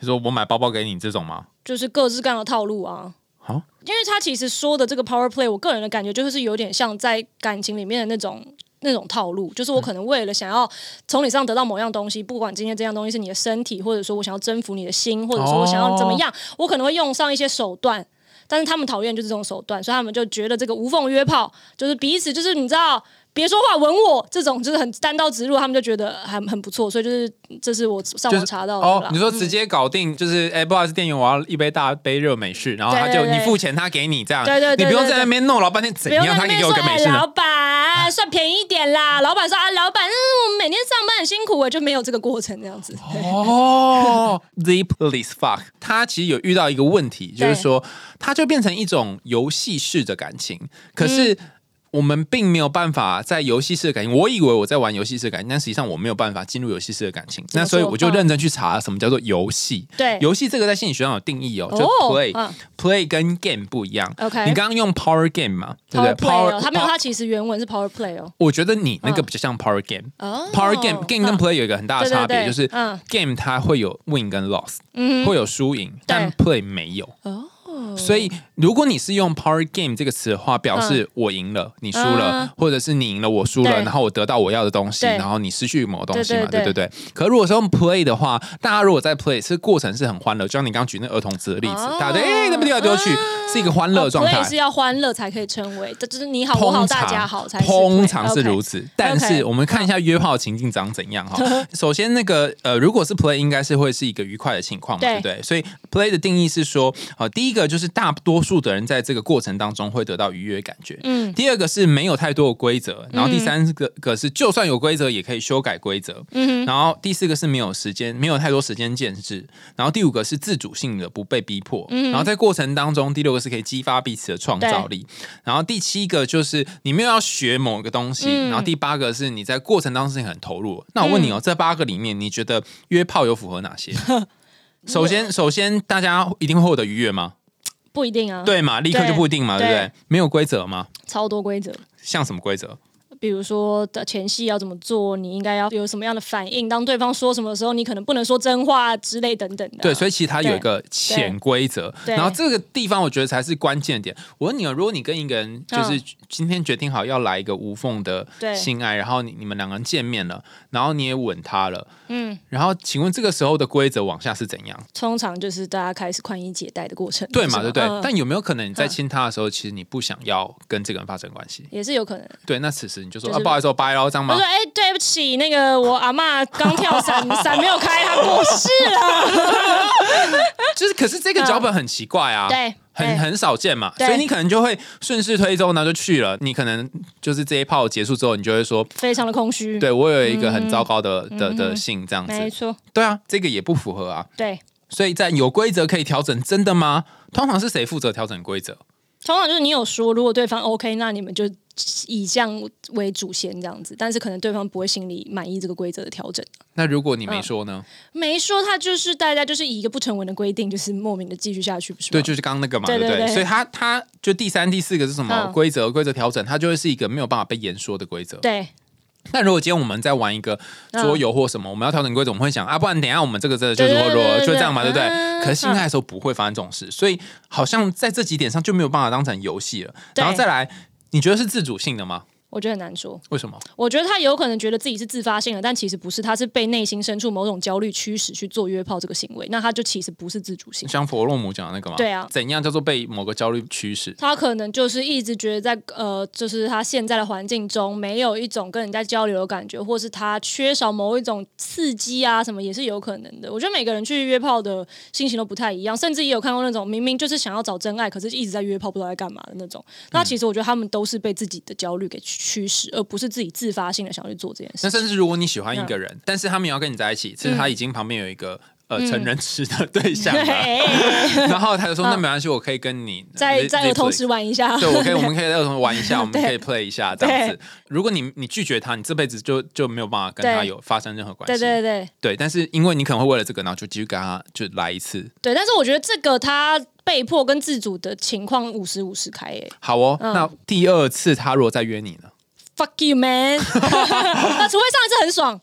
你说我买包包给你这种吗？就是各式各样的套路啊。好，因为他其实说的这个 power play，我个人的感觉就是有点像在感情里面的那种那种套路，就是我可能为了想要从你身上得到某样东西，不管今天这样东西是你的身体，或者说我想要征服你的心，或者说我想要怎么样，我可能会用上一些手段。但是他们讨厌就是这种手段，所以他们就觉得这个无缝约炮就是彼此就是你知道别说话吻我这种就是很单刀直入，他们就觉得很很不错，所以就是这是我上网查到的啦，哦你说直接搞定，就是哎，不好意思，店员，我要一杯大杯热美式，然后他就你付钱，他给你这样，对对对你不用在那边弄老半天，怎样他给在那边说，哎，我个美式老？板算便宜一点啦。老板说啊，老板，嗯，我们每天上班很辛苦，我就没有这个过程这样子。哦，<laughs> The Police Fuck，他其实有遇到一个问题，就是说，他就变成一种游戏式的感情，可是。我们并没有办法在游戏式的感情，我以为我在玩游戏式的感情，但实际上我没有办法进入游戏式的感情。那所以我就认真去查什么叫做游戏。对游戏这个在心理学上有定义哦，就哦 play、嗯 play 跟 game 不一样。OK 你刚刚用 power game 嘛，对不对 Power 他没有他其实原文是 power play 哦。我觉得你那个嗯比较像 power game。哦 Power game game 跟 play 有一个很大的差别，就是嗯 game 它会有 win 跟 loss，、嗯会有输赢，但 play 没有。哦，所以如果你是用 power game 这个词的话，表示我赢了，你输了，嗯。或者是你赢了，我输了，然后我得到我要的东西，然后你失去某东西嘛，对对对。可如果是用 play 的话，大家如果在 play 是过程是很欢乐，就像你刚刚举那儿童词的例子，哦。大家对哎那么丢来丢去，是一个欢乐的状态。是要欢乐才可以称为，这就是你好我好大家好才通常是如此，但是我们看一下约炮情境长怎样哈。首先，那个呃，如果是 play，应该是会是一个愉快的情况对不对？所以 play 的定义是说，呃，第一个就是大多数的人在这个过程当中会得到愉悦感觉。嗯第二个是没有太多的规则，然后第三个个是就算有规则也可以修改规则，嗯然后第四个是没有时间，没有太多时间限制，然后第五个是自主性的不被逼迫，嗯然后在过程当中，第六个是可以激发彼此的创造力，然后第七个就是你没有要学某个东西，嗯然后第八个是你在过程当中是很投入。那我问你哦，这八个里面你觉得约炮有符合哪些？<laughs> 首先，首先大家一定会获得愉悦吗？不一定啊，，对嘛，立刻就不一定嘛，对不对对？没有规则吗？超多规则，像什么规则？比如说的前戏要怎么做，你应该要有什么样的反应，当对方说什么的时候，你可能不能说真话之类等等的。对，所以其实它有一个潜规则，对然后这个地方我觉得才是关键点。我问你哦，如果你跟一个人就是今天决定好要来一个无缝的对性爱，然后你你们两个人见面了，然后你也吻他了，嗯，然后请问这个时候的规则往下是怎样？通常就是大家开始宽衣解带的过程，对嘛，对不对？嗯但有没有可能你在嗯亲他的时候，其实你不想要跟这个人发生关系？也是有可能。对，那此时你就说、就是啊，不好意思，我拜了，这样吗我说：“？哎、对不起，那个我阿妈刚跳伞，伞没有开，她过世了。<laughs> 就是，可是这个脚本很奇怪啊，对，对很很少见嘛，所以你可能就会顺势推舟，然后就去了。你可能就是这一炮结束之后，你就会说，非常的空虚。对我有一个很糟糕的、的嗯的信这样子。没错，对啊，这个也不符合啊。对，所以在有规则可以调整，真的吗？通常是谁负责调整规则？通常就是你有说，如果对方 OK，那你们就以这样为主先这样子，但是可能对方不会心里满意这个规则的调整。那如果你没嗯说呢？没说，他就是大家就是以一个不成文的规定，就是莫名的继续下去，不是吗？对，就是刚刚那个嘛，对不对？所以他他就第三、第四个是什么嗯规则？规则调整，它就会是一个没有办法被言说的规则。对那如果今天我们在玩一个桌游或什么，我们要调整规则，我们会想啊，不然等一下我们这个真的就是会弱，就这样嘛，对不对？嗯可是性爱的时候不会发生这种事，所以好像在这几点上就没有办法当成游戏了。然后再来，你觉得是自主性的吗？我觉得很难说。为什么？我觉得他有可能觉得自己是自发性的，但其实不是，他是被内心深处某种焦虑驱使去做约炮这个行为，那他就其实不是自主性。像弗洛姆讲的那个吗？对啊怎样叫做被某个焦虑驱使？他可能就是一直觉得在呃，就是他现在的环境中没有一种跟人家交流的感觉，或是他缺少某一种刺激啊，什么也是有可能的。我觉得每个人去约炮的心情都不太一样，甚至也有看过那种明明就是想要找真爱，可是一直在约炮，不知道在干嘛的那种。那其实我觉得他们都是被自己的焦虑给驱使，而不是自己自发性的想要去做这件事。那甚至如果你喜欢一个人，但是他们要跟你在一起，其实他已经旁边有一个。呃，成人吃的对 <laughs> 象然后他就说：“ <laughs> 嗯那没关系，我可以跟你在 li- 在儿童 live 时玩一下。对，我可以，<laughs> 我们可以在儿童玩一下，我们可以 play 一下这样子。如果你你拒绝他，你这辈子就就没有办法跟他有发生任何关对系。对对对但是因为你可能会为了这个，然后就继续跟他就来一次。对，但是我觉得这个他被迫跟自主的情况五十五十开耶。好哦，嗯那第二次他如果再约你呢？Fuck you, man！<laughs> 那除非上一次很爽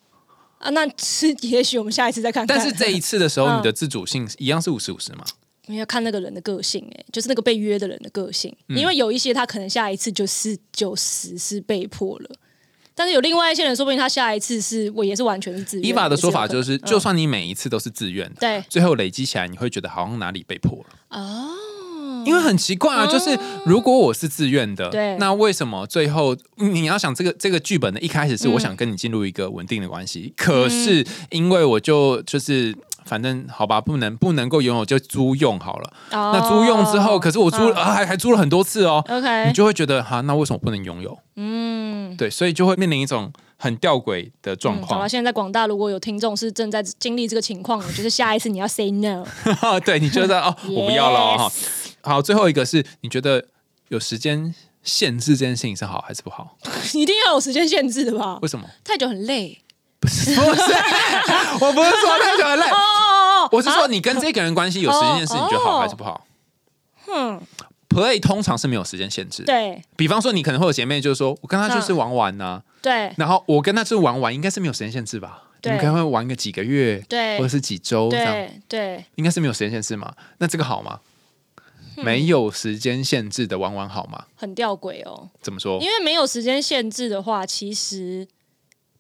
啊，那是 <laughs> 也许我们下一次再看看。但是这一次的时候，嗯你的自主性一样是五十五十嘛？你要看那个人的个性，哎，就是那个被约的人的个性，嗯因为有一些他可能下一次就是九十是被迫了。但是有另外一些人，说不定他下一次是我也是完全是自愿。依法的说法就是，就算你每一次都是自愿的，对最后累积起来，你会觉得好像哪里被迫了。哦，因为很奇怪啊，就是如果我是自愿的，对那为什么最后你要想这个这个剧本的一开始是嗯我想跟你进入一个稳定的关系，可是因为我就就是。反正好吧，不能不能够拥有就租用好了。那那租用之后，可是我租、嗯啊还还租了很多次哦，OK，你就会觉得哈，那为什么不能拥有？嗯。对，所以就会面临一种很吊诡的状况好况了，。现在在广大如果有听众是正在经历这个情况的，就是下一次你要 say no。<laughs> 对，你觉得哦，<laughs> 我不要了哦。好，最后一个是你觉得有时间限制这件事情是好还是不好？<laughs> 一定要有时间限制的吧为？什么？太久很累。不是，不是，<laughs> 我不是说太久很累，哦哦哦，我是说你跟这个人关系有时间限制，哦你觉得好还是不好嗯，？Play 通常是没有时间限制，对比方说你可能会有姐妹就是说，我跟她就是玩玩呐、对然后我跟她就是玩玩，应该是没有时间限制吧？你可能会玩个几个月，对或者是几周这样，对对，应该是没有时间限制嘛？那这个好吗？嗯没有时间限制的玩玩好吗？很吊诡哦。怎么说因？为没有时间限制的话，其实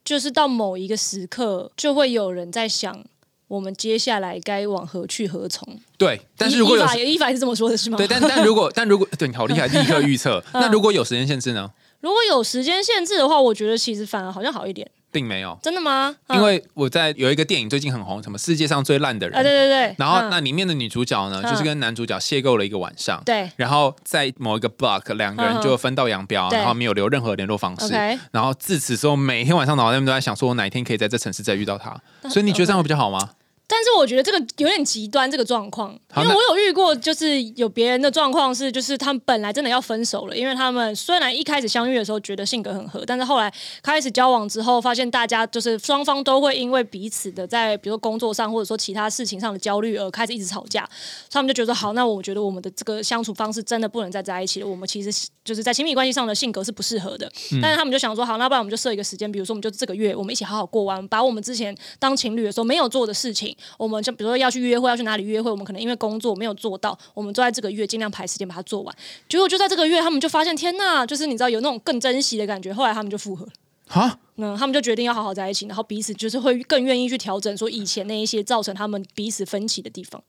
就是到某一个时刻，就会有人在想，我们接下来该往何去何从。对，但是如果有依法依法是这么说的，是吗？对，但但如果但如果对你好厉害，<laughs> 立刻预测。嗯那如果有时间限制呢？如果有时间限制的话，我觉得其实反而好像好一点。并没有，真的吗？嗯因为我在有一个电影最近很红，什么世界上最烂的人。啊，对对对，然后嗯那里面的女主角呢，嗯就是跟男主角邂逅了一个晚上。对然后在某一个 block，两个人嗯就分道扬镳，然后没有留任何联络方式。然后自此之后，每天晚上脑袋里面都在想，说我哪一天可以在这城市再遇到他。所以你觉得这样会比较好吗？但是我觉得这个有点极端，这个状况，因为我有遇过，就是有别人的状况是，就是他们本来真的要分手了，因为他们虽然一开始相遇的时候觉得性格很合，但是后来开始交往之后，发现大家就是双方都会因为彼此的在比如说工作上或者说其他事情上的焦虑而开始一直吵架，他们就觉得好，那我觉得我们的这个相处方式真的不能再在一起了，我们其实就是在亲密关系上的性格是不适合的，但是他们就想说好，那不然我们就设一个时间，比如说我们就这个月我们一起好好过完，把我们之前当情侣的时候没有做的事情。我们就比如说要去约会，要去哪里约会，我们可能因为工作没有做到，我们就在这个月尽量排时间把它做完。结果就在这个月，他们就发现天呐，就是你知道有那种更珍惜的感觉。后来他们就复合了，啊，嗯，他们就决定要好好在一起，然后彼此就是会更愿意去调整说以前那一些造成他们彼此分歧的地方。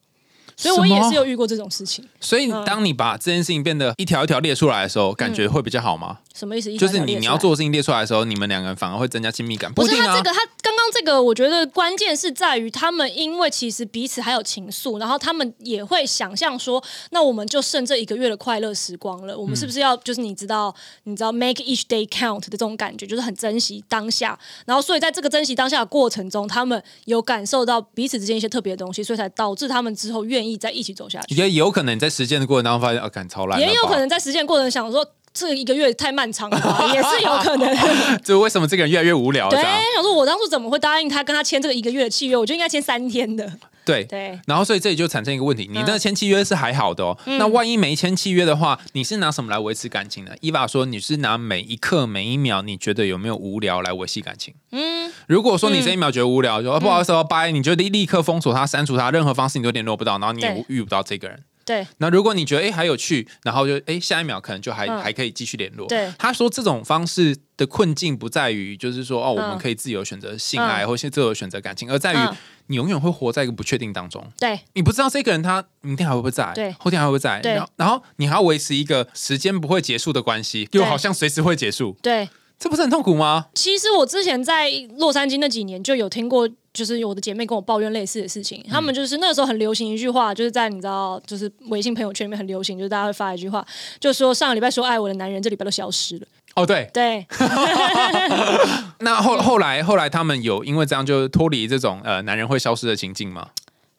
所以我也是有遇过这种事情。所以当你把这件事情变得一条一条列出来的时候，感觉会比较好吗？什么意思？就是你你要做的事情列出来的时候，你们两个人反而会增加亲密感。不是他这个，他刚刚这个，我觉得关键是在于他们，因为其实彼此还有情愫，然后他们也会想象说，那我们就剩这一个月的快乐时光了，我们是不是要就是你知道，你知道 make each day count 的这种感觉，就是很珍惜当下。然后所以在这个珍惜当下的过程中，他们有感受到彼此之间一些特别的东西，所以才导致他们之后愿意在一起走下去。也有可能你在实践的过程当中发现，啊，感超烂。也有可能在实践过程想说。这一个月太漫长了，<laughs> 也是有可能。<laughs> 就为什么这个人越来越无聊？对，想说我当初怎么会答应他跟他签这个一个月的契约？我就应该签三天的。对对。然后，所以这里就产生一个问题：你那个签契约是还好的哦，那万一没签契约的话，你是拿什么来维持感情呢？伊娃说：“你是拿每一刻每一秒，你觉得有没有无聊来维系感情？”嗯。如果说你这一秒觉得无聊，就不好意思哦，拜，你就立立刻封锁他、删除他，任何方式你都联络不到，然后你也遇不到这个人。对，那如果你觉得哎还有趣，然后就哎下一秒可能就还还可以继续联络。对，他说这种方式的困境不在于就是说哦我们可以自由选择性爱或是自由选择感情，而在于你永远会活在一个不确定当中。对，你不知道这个人他明天还会不会在，对，后天还会不会在，然后然后你还要维持一个时间不会结束的关系，又好像随时会结束。对。这不是很痛苦吗？其实我之前在洛杉矶那几年就有听过，就是我的姐妹跟我抱怨类似的事情。他们就是那时候很流行一句话，就是在你知道，就是微信朋友圈里面很流行，就是大家会发一句话，就说上个礼拜说爱我的男人，这礼拜都消失了。哦，对 <laughs> 对。<laughs> 那后后来后来他们有因为这样就脱离这种呃男人会消失的情境吗？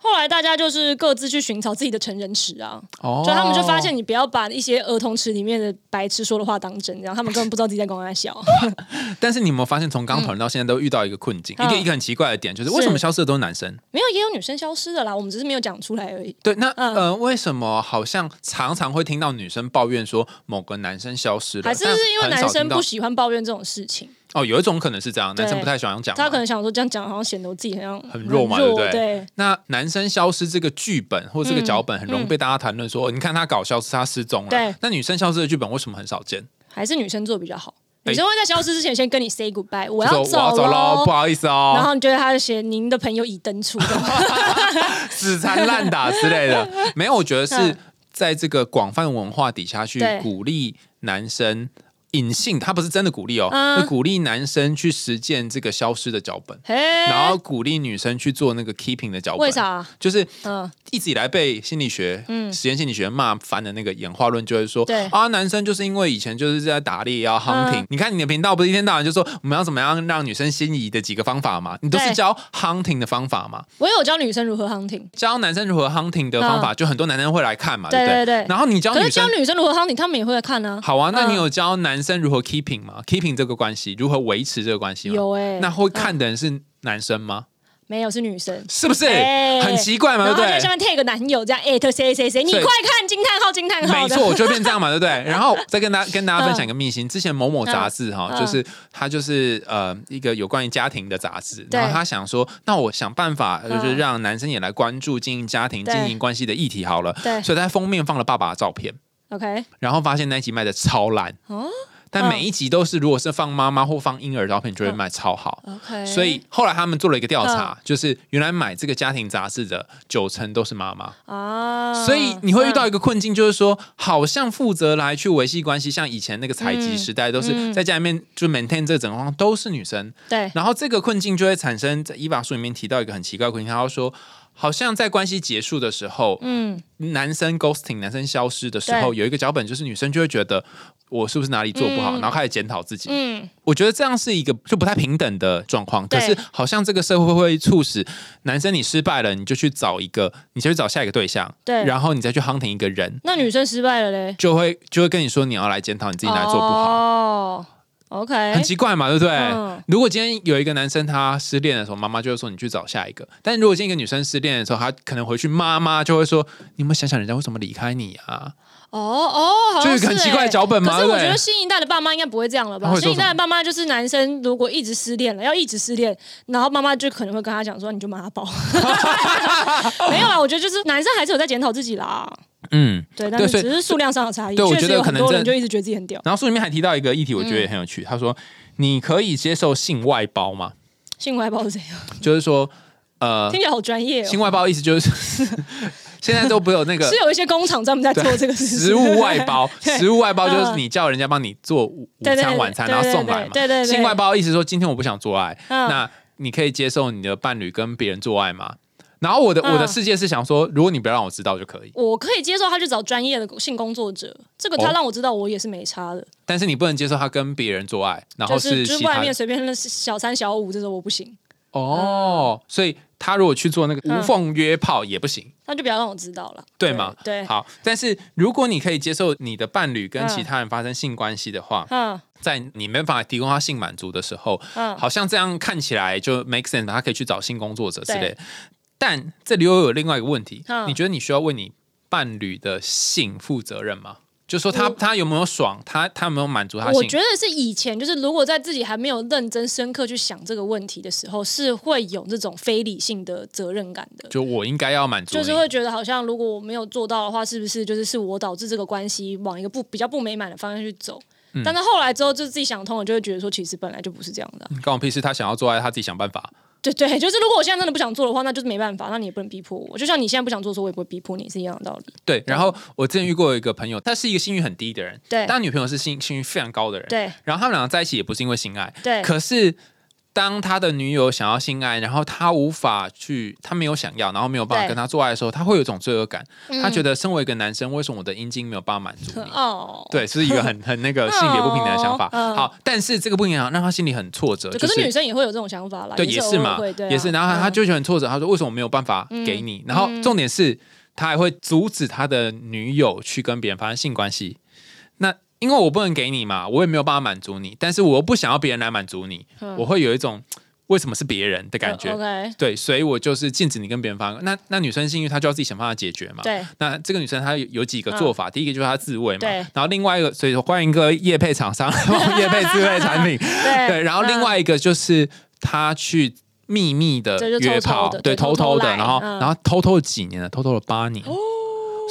后来大家就是各自去寻找自己的成人池啊，就他们就发现你不要把一些儿童池里面的白痴说的话当真，然后他们根本不知道自己在跟我笑。<laughs> 但是你有没有发现，从刚讨论到现在都遇到一个困境，一个一个很奇怪的点，就是为什么消失的都是男生？没有，也有女生消失的啦，我们只是没有讲出来而已。对，那呃，为什么好像常常会听到女生抱怨说某个男生消失了？还是因为男生不喜欢抱怨这种事情？哦，有一种可能是这样，男生不太喜欢讲。他可能想说这样讲好像显得我自己好像很弱嘛，对不对？对。那男生消失这个剧本或者这个脚本很容易被大家谈论说，你看他搞消失，他失踪了。对。那女生消失的剧本为什么很少见？还是女生做比较好？女生会在消失之前先跟你 say goodbye，我要走走喽，不好意思哦。然后你觉得他写您的朋友已登出，<laughs> 死缠烂打之类的。<laughs> 没有，我觉得是在这个广泛文化底下去鼓励男生。隐性，他不是真的鼓励哦，是鼓励男生去实践这个消失的脚本，然后鼓励女生去做那个 keeping 的脚本。为啥？就是一直以来被心理学、嗯实验心理学骂翻的那个演化论，就是说，啊，男生就是因为以前就是在打猎要 hunting。你看你的频道不是一天到晚就说我们要怎么样让女生心仪的几个方法吗？你都是教 hunting 的方法吗？我有教女生如何 hunting，教男生如何 hunting 的方法，就很多男生会来看嘛，对对对？然后你教女生，教女生如何 hunting，他们也会来看呢。好啊，那你有教男生如何 keeping？吗？keeping 这个关系如何维持这个关系吗？有哎，那会看的人是男生吗？没有，是女生，是不是？很奇怪嘛，对不对？下面 take 男友这样，艾特谁谁谁，你快看惊叹号惊叹号，没错，就变这样嘛，对不对？<laughs> 然后再跟大跟大家分享一个秘辛，之前某某杂志哈，就是他就是呃一个有关于家庭的杂志，然后他想说，那我想办法就是让男生也来关注经营家庭、经营关系的议题好了，对，所以在封面放了爸爸的照片，OK，然后发现那一集卖的超烂哦。但每一集都是，如果是放妈妈或放婴儿照片，就会卖超好。OK，所以后来他们做了一个调查，就是原来买这个家庭杂志的九成都是妈妈啊。所以你会遇到一个困境，就是说，好像负责来去维系关系，像以前那个采集时代，都是在家里面就 maintain 这个整个况都是女生。对。然后这个困境就会产生在《伊法书》里面提到一个很奇怪的困境，他说。好像在关系结束的时候，嗯，男生 ghosting 男生消失的时候，有一个脚本就是女生就会觉得我是不是哪里做不好，嗯。然后开始检讨自己。嗯，我觉得这样是一个就不太平等的状况，可是好像这个社会会促使男生你失败了，你就去找一个，你就去找下一个对象，对。然后你再去 hunting 一个人，那女生失败了嘞，就会就会跟你说你要来检讨你自己哪里做不好，哦，OK，很奇怪嘛，对不对？嗯如果今天有一个男生他失恋的时候，妈妈就会说你去找下一个，但如果今天一个女生失恋的时候，她可能回去妈妈就会说你有没有想想人家为什么离开你啊？哦哦，就是很奇怪的欸脚本嘛，可是我觉？得新一代的爸妈应该不会这样了吧新一代的爸妈就是男生如果一直失恋了，要一直失恋，然后妈妈就可能会跟他讲说，你就妈宝。<laughs> <laughs> 没有啊，我觉得就是男生还是有在检讨自己啦，嗯。对，但是只是数量上的差异。对我觉得确实有很多可能人就一直觉得自己很屌。然后书里面还提到一个议题，我觉得也很有趣。他说：“你可以接受性外包吗？性外包是怎样？就是说，呃听，起来好专业哦。性外包意思就是现在都不有那个是有一些工厂专门在做这个事情。食物外包，<laughs> 食物外包就是嗯你叫人家帮你做午餐、晚餐，对然后送来嘛。对对对外包意思说，今天我不想做爱，嗯。那你可以接受你的伴侣跟别人做爱吗？然后我的嗯。我的世界是想说，如果你不要让我知道就可以，我可以接受他去找专业的性工作者，这个哦。他让我知道我也是没差的，但是你不能接受他跟别人做爱，然后就是就是外面随便那小三小五这种我不行，哦，所以他如果去做那个嗯无缝约炮也不行。那就不要让我知道了，对吗？对，好，但是如果你可以接受你的伴侣跟嗯其他人发生性关系的话，嗯在你没办法提供他性满足的时候，嗯，好像这样看起来就 make sense，他可以去找性工作者之类的。但这里又有另外一个问题，嗯你觉得你需要为你伴侣的性负责任吗？就说他他有没有爽，他他有没有满足他我觉？得是以前，就是如果在自己还没有认真深刻去想这个问题的时候，是会有这种非理性的责任感的。就我应该要满足，就是会觉得好像如果我没有做到的话，是不是就是是我导致这个关系往一个不比较不美满的方向去走？嗯但是后来之后，就自己想通了，就会觉得说，其实本来就不是这样的啊、关我屁事。他想要做爱，他自己想办法。对对，就是如果我现在真的不想做的话，那就是没办法，那你也不能逼迫我。就像你现在不想做的时候，我也不会逼迫你，是一样的道理。对，然后我之前遇过一个朋友，他是一个性欲很低的人，对但他女朋友是性性欲非常高的人，对然后他们两个在一起也不是因为性爱，对可是当他的女友想要性爱，然后他无法去，他没有想要，然后没有办法跟他做爱的时候，他会有一种罪恶感。他觉得得身为一个男生，为什么我的阴茎没有办法满足你？<laughs> 哦，对，是一个很很那个性别不平等的想法。嗯好，但是这个不平等让他心里很挫折，就可是女生也会有这种想法啦，对，也也是嘛也是。然后他他嗯就觉得很挫折，他说为什么没有办法给你？然后重点是他还会阻止他的女友去跟别人发生性关系。那因为我不能给你嘛，我也没有办法满足你，但是我又不想要别人来满足你，嗯我会有一种为什么是别人的感觉。OK，对，所以我就是禁止你跟别人发生。那那女生性欲她就要自己想办法解决嘛。对那这个女生她有有几个做法，第一个就是她自慰嘛，对然后另外一个，所以说欢迎各位业配厂商帮我业配自慰产品，对对，然后另外一个就是她去秘密的这就偷偷约炮，对，偷偷偷的，来然后嗯然后偷偷了几年了，偷偷了八年。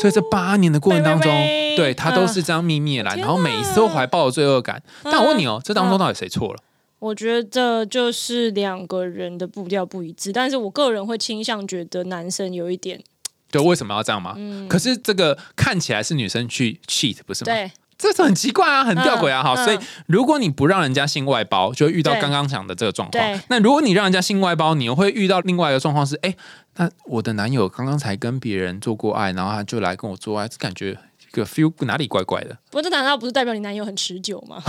所以这八年的过程当中对他都是这样秘密的来，然后每一次都怀抱着罪恶感。但我问你哦，这当中到底谁错了？我觉得就是两个人的步调不一致，但是我个人会倾向觉得男生有一点对，为什么要这样吗？嗯？可是这个看起来是女生去 cheat，不是吗？对这是很奇怪啊，很吊诡啊。好，嗯所以如果你不让人家性外包，就会遇到刚刚讲的这个状况。那如果你让人家性外包，你又会遇到另外一个状况是，哎，那我的男友刚刚才跟别人做过爱，然后他就来跟我做爱，这感觉一个 feel 哪里怪怪的？不过这难道不是代表你男友很持久吗？<laughs>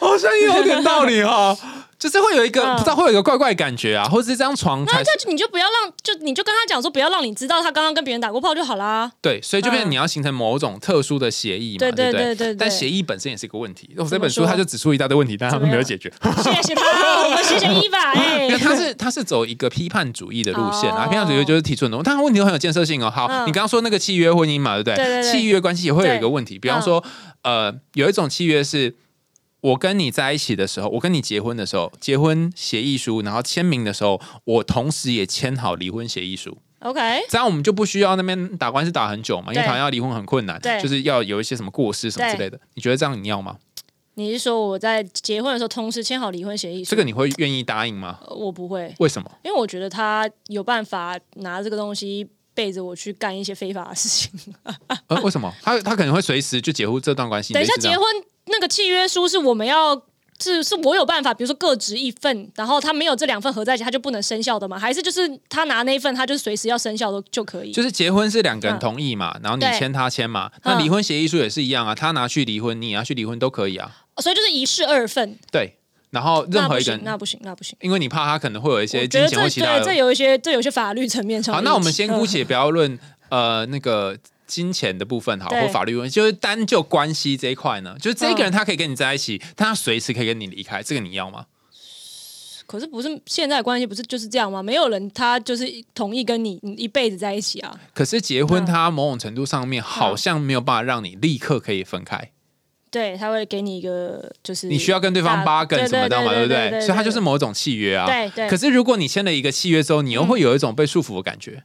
好像也有点道理哈。就是会有一个、嗯不知道会有一个怪怪的感觉啊，或者是这张床才那就你就不要让，就你就跟他讲说，不要让你知道他刚刚跟别人打过炮就好啦。对，所以就变你要形成某种特殊的协议嘛，对对不对对但协议本身也是一个问题。我这本书他就指出一大堆问题，但他们没有解决。谢谢他，我们谢谢伊娃。<laughs> 他是他是走一个批判主义的路线啊，哦批判主义就是提出很多，但他问题都很有建设性哦。好，嗯你刚刚说那个契约婚姻嘛，对不对契约关系也会有一个问题，比方说，呃，有一种契约是。我跟你在一起的时候，我跟你结婚的时候，结婚协议书，然后签名的时候，我同时也签好离婚协议书，OK，这样我们就不需要那边打官司打很久嘛，因为对台湾要离婚很困难对，就是要有一些什么过失什么之类的。你觉得这样你要吗？你是说我在结婚的时候同时签好离婚协议书？这个你会愿意答应吗？呃我不会，为什么？因为我觉得他有办法拿这个东西背着我去干一些非法的事情。呃，为什么？他他可能会随时就解除这段关系。等一下类似这样结婚那个契约书是我们要是是我有办法，比如说各执一份，然后他没有这两份合在一起，他就不能生效的嘛？还是就是他拿那一份，他就是随时要生效都就可以？就是结婚是两个人嗯同意嘛，然后你对签他签嘛，那嗯离婚协议书也是一样啊，他拿去离婚，你拿去离婚都可以啊。所以就是一式二份，对，然后任何一个人，行，那不行，那不行。因为你怕他可能会有一些金钱或其他的。对这有一些这有一些法律层面上好，那我们先姑嗯且不要论呃那个金钱的部分好，或法律问题，就是单就关系这一块呢，就是这个人嗯他可以跟你在一起，但他随时可以跟你离开，这个你要吗？可是不是现在的关系不是就是这样吗？没有人他就是同意跟你你一辈子在一起啊。可是结婚，嗯它某种程度上面好像没有办法让你立刻可以分开，对，他会给你一个就是你需要跟对方八对根什么的嘛，对不对对？所以它就是某种契约啊。对对。可是如果你签了一个契约之后，你又会有一种被束缚的感觉。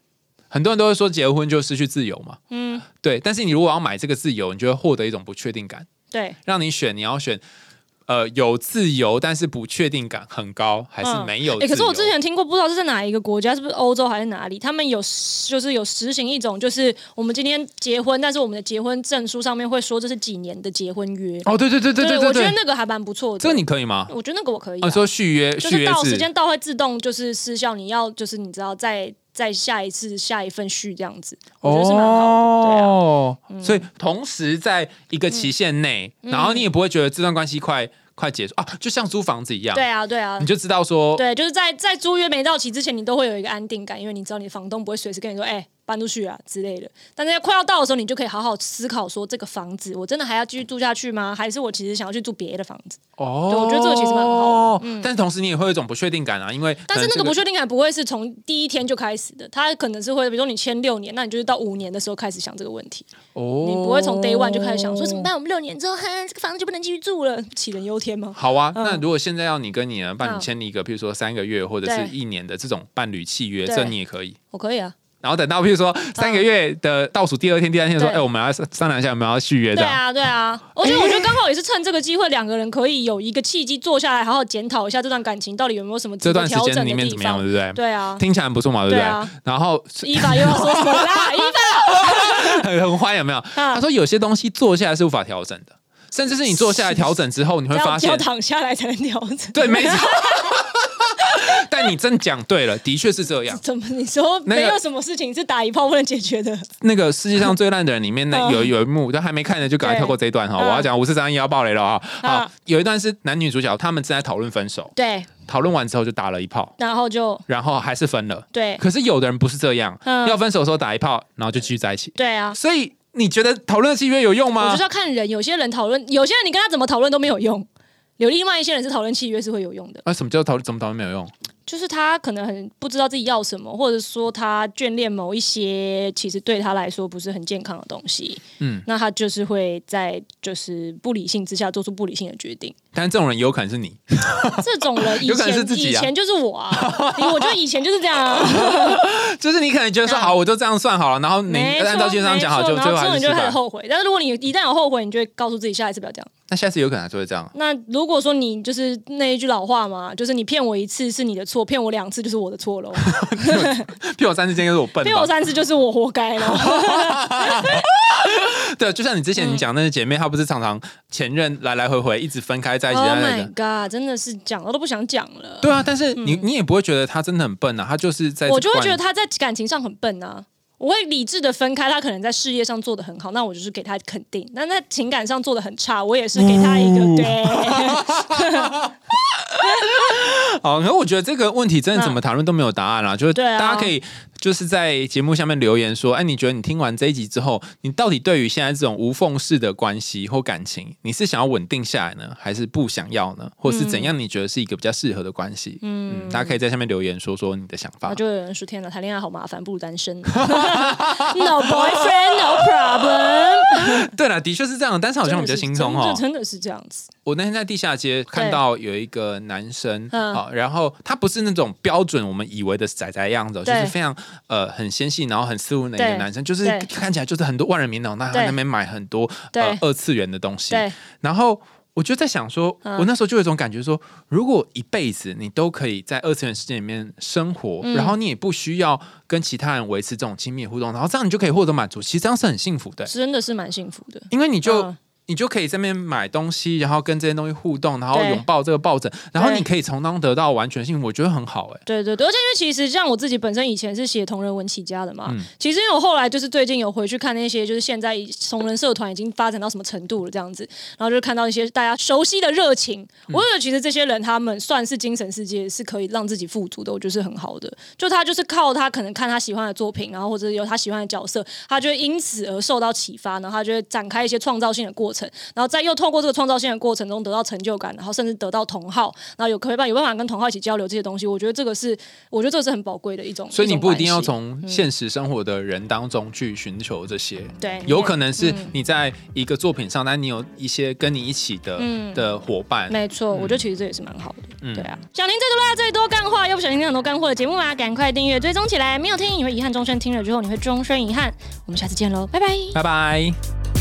很多人都会说结婚就失去自由嘛，嗯，对。但是你如果要买这个自由，你就会获得一种不确定感，对，让你选，你要选。呃，有自由，但是不确定感很高，还是嗯没有自由？哎、可是我之前听过，不知道是在哪一个国家，是不是欧洲还是哪里？他们有就是有实行一种，就是我们今天结婚，但是我们的结婚证书上面会说这是几年的结婚约。哦，对对对对对对我觉得，那个还蛮不错的。这个你可以吗？我觉得那个我可以、说续约续约就是到时制，间到会自动就是失效，你要就是你知道再再下一次下一份续这样子，我觉得是蛮好的。对啊，哦，所以同时在一个期限内，嗯然后你也不会觉得这段关系快快结束啊，就像租房子一样，对啊，对啊你。就知道说，对，就是在在租约没到期之前，你都会有一个安定感，因为你知道你的房东不会随时跟你说，哎、搬出去啊之类的。但是在快要到的时候，你就可以好好思考说，这个房子我真的还要继续住下去吗？还是我其实想要去住别的房子？哦，对我觉得这个其实蛮好的嗯但是同时你也会有一种不确定感啊，因为但是那个不确定感不会是从第一天就开始的，它可能是会，比如说你签六年，那你就是到五年的时候开始想这个问题，哦，你不会从 day one 就开始想说怎么办？我们六年之后，哈，这个房子就不能继续住了，杞人忧天吗？好啊，嗯那如果现在要你跟你的伴侣嗯签一个，譬如说三个月或者是一年的这种伴侣契约，这你也可以。我可以啊，然后等到譬如说三个月的倒数第二天、第三天说，对哎，我们要商量一下有没有要续约的。对啊，对啊，而且我觉得刚好也是趁这个机会，两个人可以有一个契机坐下来，好好检讨一下这段感情到底有没有什么这段时间里面怎么样，对不对？对啊，听起来很不错嘛，对不对？然后伊法又要说什么啦？<laughs> 伊法，很很坏有没有？啊他说有些东西坐下来是无法调整的，甚至是你坐下来调整之后，你会发现要要，躺下来才能调整。对，没错。<laughs> 但你真讲对了，的确是这样。怎么你说那个没有什么事情是打一炮不能解决的？那个世界上最烂的人里面，那嗯有有一幕，都还没看呢就赶快跳过这一段哈。嗯我要讲五四三一要爆雷了啊！嗯好，有一段是男女主角他们正在讨论分手，对，讨论完之后就打了一炮，然后就然后还是分了。对可是有的人不是这样，嗯要分手的时候打一炮，然后就继续在一起。对啊。所以你觉得讨论契约有用吗我就是？要看人，有些人讨论，有些人你跟他怎么讨论都没有用。有另外一些人是讨论契约是会有用的，啊，什么叫讨论？怎么讨论没有用？就是他可能很不知道自己要什么，或者说他眷恋某一些其实对他来说不是很健康的东西，嗯，那他就是会在就是不理性之下做出不理性的决定。但是这种人有可能是你，<laughs> 这种人以有可能是前自己啊以前就是我啊，我觉得以前就是这样啊，<laughs> 就是你可能觉得说嗯好，我就这样算好了，然后你按照经上讲好，就最后还是失败。会开始后悔。但是如果你一旦有后悔，你就会告诉自己下一次不要这样。那下次有可能还是会这样。那如果说你就是那一句老话嘛，就是你骗我一次是你的错，骗我两次就是我的错喽，<laughs> 骗我三次，今天就是我笨吧骗我？三次就是我活该喽。<laughs> 对，就像你之嗯前你讲那些姐妹，她不是常常前任来来回回一直分开在一起 Oh my 个。god，真的是讲了都不想讲了。对啊，但是你你也不会觉得她真的很笨啊，她就是在我就会惯觉得她在感情上很笨啊。我会理智的分开，他可能在事业上做的很好，那我就是给他肯定；那在情感上做的很差，我也是给他一个、对。<laughs> 好，可是我觉得这个问题真的怎么讨论都没有答案啦，就是大家可以就是在节目下面留言说，哎，你觉得你听完这一集之后，你到底对于现在这种无缝式的关系或感情，你是想要稳定下来呢，还是不想要呢？或是怎样？你觉得是一个比较适合的关系？嗯，大家可以在下面留言说说你的想法。就有人说：“天哪，谈恋爱好麻烦，不如单身。<laughs> no boyfriend, no problem。<laughs> 对了，的确是这样，但是好像比较轻松哦真的。是这样子。我那天在地下街看到有一个男生，嗯好，然后他不是那种标准我们以为的仔仔样子哦，就是非常呃很纤细，然后很斯文的一个男生，就是看起来就是很多万人迷那种，那他那边买很多呃二次元的东西，然后。我就在想说，嗯。我那时候就有一种感觉说，如果一辈子你都可以在二次元世界里面生活，嗯。然后你也不需要跟其他人维持这种亲密互动，然后这样你就可以获得满足，其实这样是很幸福的，真的是蛮幸福的。因为你就、嗯你就可以在那边买东西，然后跟这些东西互动，然后拥抱这个抱枕，然后你可以从当中得到完全性，我觉得很好哎、对对对，而且因为其实像我自己本身以前是写同人文起家的嘛，嗯。其实因为我后来就是最近有回去看那些，就是现在同人社团已经发展到什么程度了这样子，然后就看到一些大家熟悉的热情，嗯我觉得其实这些人他们算是精神世界是可以让自己富足的，我觉得是很好的。就他就是靠他可能看他喜欢的作品，然后或者有他喜欢的角色，他就会因此而受到启发，然后他就会展开一些创造性的过程，然后再又透过这个创造性的过程中得到成就感，然后甚至得到同好，然后有可以办有办法跟同好一起交流这些东西，我觉得这个是我觉得这个是很宝贵的一种。所以你不一定要从现实生活的人当中去寻求这些，对有可能是嗯你在一个作品上，但你有一些跟你一起的、嗯的伙伴，没错，我觉得其实这也是蛮好的。嗯对啊，小林最多啦，最多干货，又不想听很多干货的节目吗？赶快订阅追踪起来，没有听你会遗憾终身，听了之后你会终身遗憾。我们下次见喽，拜拜。拜拜。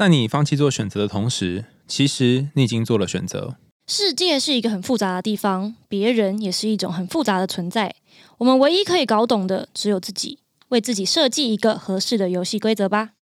在你放弃做选择的同时，其实你已经做了选择。世界是一个很复杂的地方，别人也是一种很复杂的存在。我们唯一可以搞懂的只有自己，为自己设计一个合适的游戏规则吧。